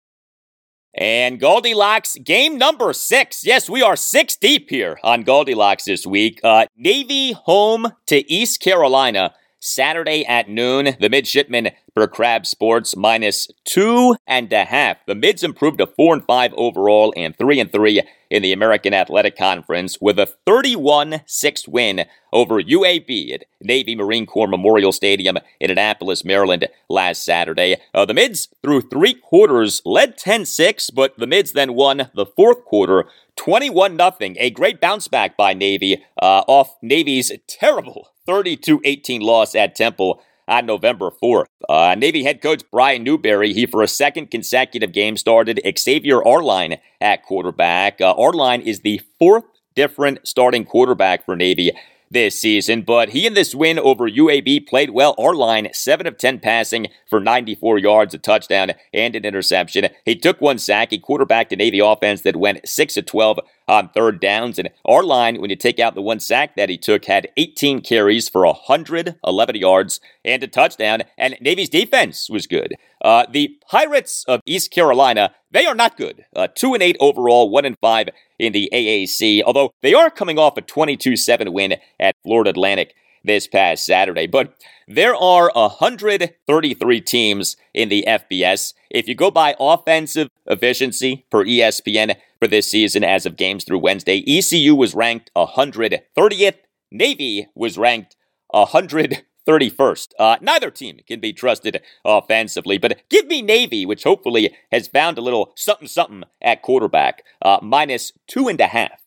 And GaldiLocks, game number six. Yes, we are six deep here on GaldiLocks this week. Uh, Navy home to East Carolina. Saturday at noon, the midshipmen for Crab Sports minus two and a half. The mids improved to four and five overall and three and three in the American Athletic Conference with a 31-6 win over UAB at Navy Marine Corps Memorial Stadium in Annapolis, Maryland last Saturday. Uh, the mids through three quarters led 10-6, but the mids then won the fourth quarter 21 0. A great bounce back by Navy uh, off Navy's terrible 32 18 loss at Temple on November 4th. Uh, Navy head coach Brian Newberry, he for a second consecutive game started Xavier Arline at quarterback. Uh, Arline is the fourth different starting quarterback for Navy this season, but he in this win over UAB played well. Arline, 7 of 10 passing for 94 yards, a touchdown, and an interception. He took one sack. He quarterbacked a Navy offense that went 6 of 12 on third downs. And Arline, when you take out the one sack that he took, had 18 carries for 111 yards and a touchdown. And Navy's defense was good. Uh, the Pirates of East Carolina, they are not good. Uh, 2 and 8 overall, 1 and 5 in the AAC, although they are coming off a 22 7 win at Florida Atlantic this past Saturday. But there are 133 teams in the FBS. If you go by offensive efficiency per ESPN for this season as of games through Wednesday, ECU was ranked 130th, Navy was ranked 131st. Uh, neither team can be trusted offensively, but give me Navy, which hopefully has found a little something something at quarterback, uh, minus two and a half.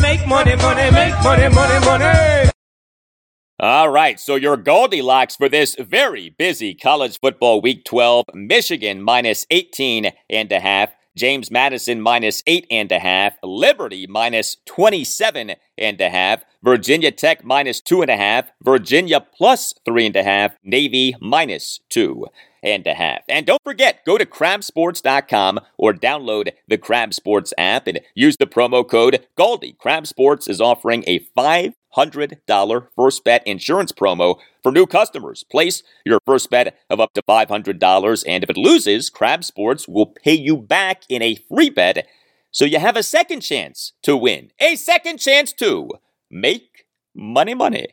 Make money, money, make money, money, money. All right, so your GaldiLocks for this very busy college football week 12 Michigan minus 18 and a half, James Madison minus 8 and a half, Liberty minus 27 and a half, Virginia Tech minus 2 and a half, Virginia plus 3 and a half, Navy minus 2 and a half. And don't forget, go to crabsports.com or download the Crab Sports app and use the promo code GALDI. Crab Sports is offering a $500 first bet insurance promo for new customers. Place your first bet of up to $500, and if it loses, Crab Sports will pay you back in a free bet so you have a second chance to win. A second chance to make money, money.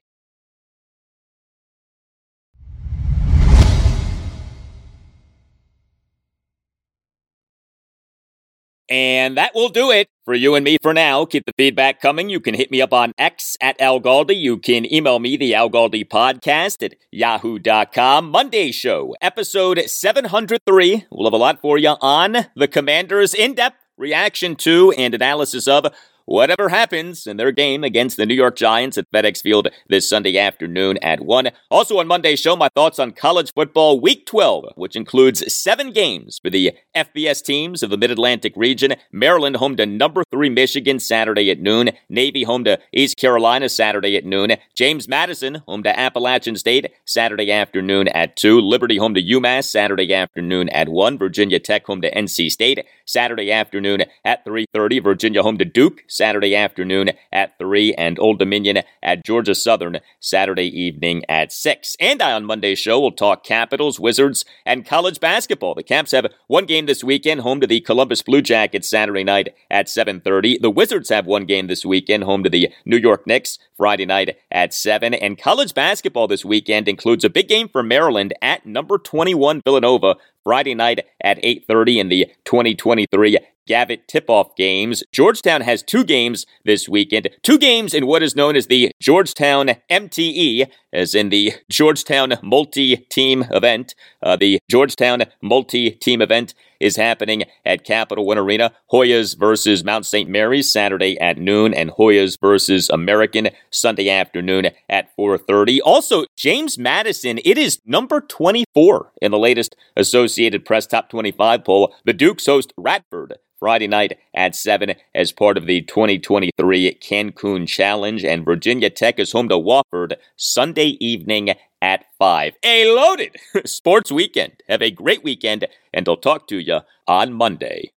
And that will do it for you and me for now. Keep the feedback coming. You can hit me up on X at Al Galdi. You can email me, the Al Galdi podcast at yahoo.com. Monday show, episode 703. We'll have a lot for you on the Commanders' in depth reaction to and analysis of whatever happens in their game against the New York Giants at FedEx Field this Sunday afternoon at 1. Also on Monday's show, my thoughts on college football week 12, which includes seven games for the FBS teams of the Mid Atlantic region. Maryland home to number three Michigan Saturday at noon. Navy home to East Carolina Saturday at noon. James Madison home to Appalachian State Saturday afternoon at 2. Liberty home to UMass Saturday afternoon at 1. Virginia Tech home to NC State Saturday afternoon at 3.30. Virginia home to Duke Saturday afternoon at 3, and Old Dominion at Georgia Southern Saturday evening at 6. And I, on Monday's show, will talk Capitals, Wizards, and college basketball. The Caps have one game this weekend, home to the Columbus Blue Jackets Saturday night at 7.30. The Wizards have one game this weekend, home to the New York Knicks Friday night at 7. And college basketball this weekend includes a big game for Maryland at number 21 Villanova Friday night at 8:30 in the 2023 Gavitt tip-off games. Georgetown has two games this weekend. Two games in what is known as the Georgetown MTE, as in the Georgetown multi-team event. Uh, the Georgetown multi-team event is happening at Capital One Arena. Hoyas versus Mount St. Mary's Saturday at noon, and Hoyas versus American Sunday afternoon at 4:30. Also, James Madison. It is number 24 in the latest Associated Press Top 25 poll. The Dukes host Radford Friday night at 7 as part of the 2023 Cancun Challenge. And Virginia Tech is home to Wofford Sunday evening at 5. A loaded [laughs] sports weekend. Have a great weekend, and I'll talk to you on Monday.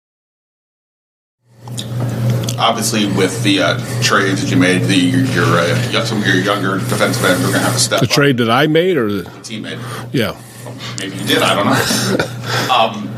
Obviously, with the uh, trades that you made, the your uh, some of your younger defensive ends are going to have to step The up. trade that I made, or the teammate. yeah, Maybe you did. I don't know. [laughs] um,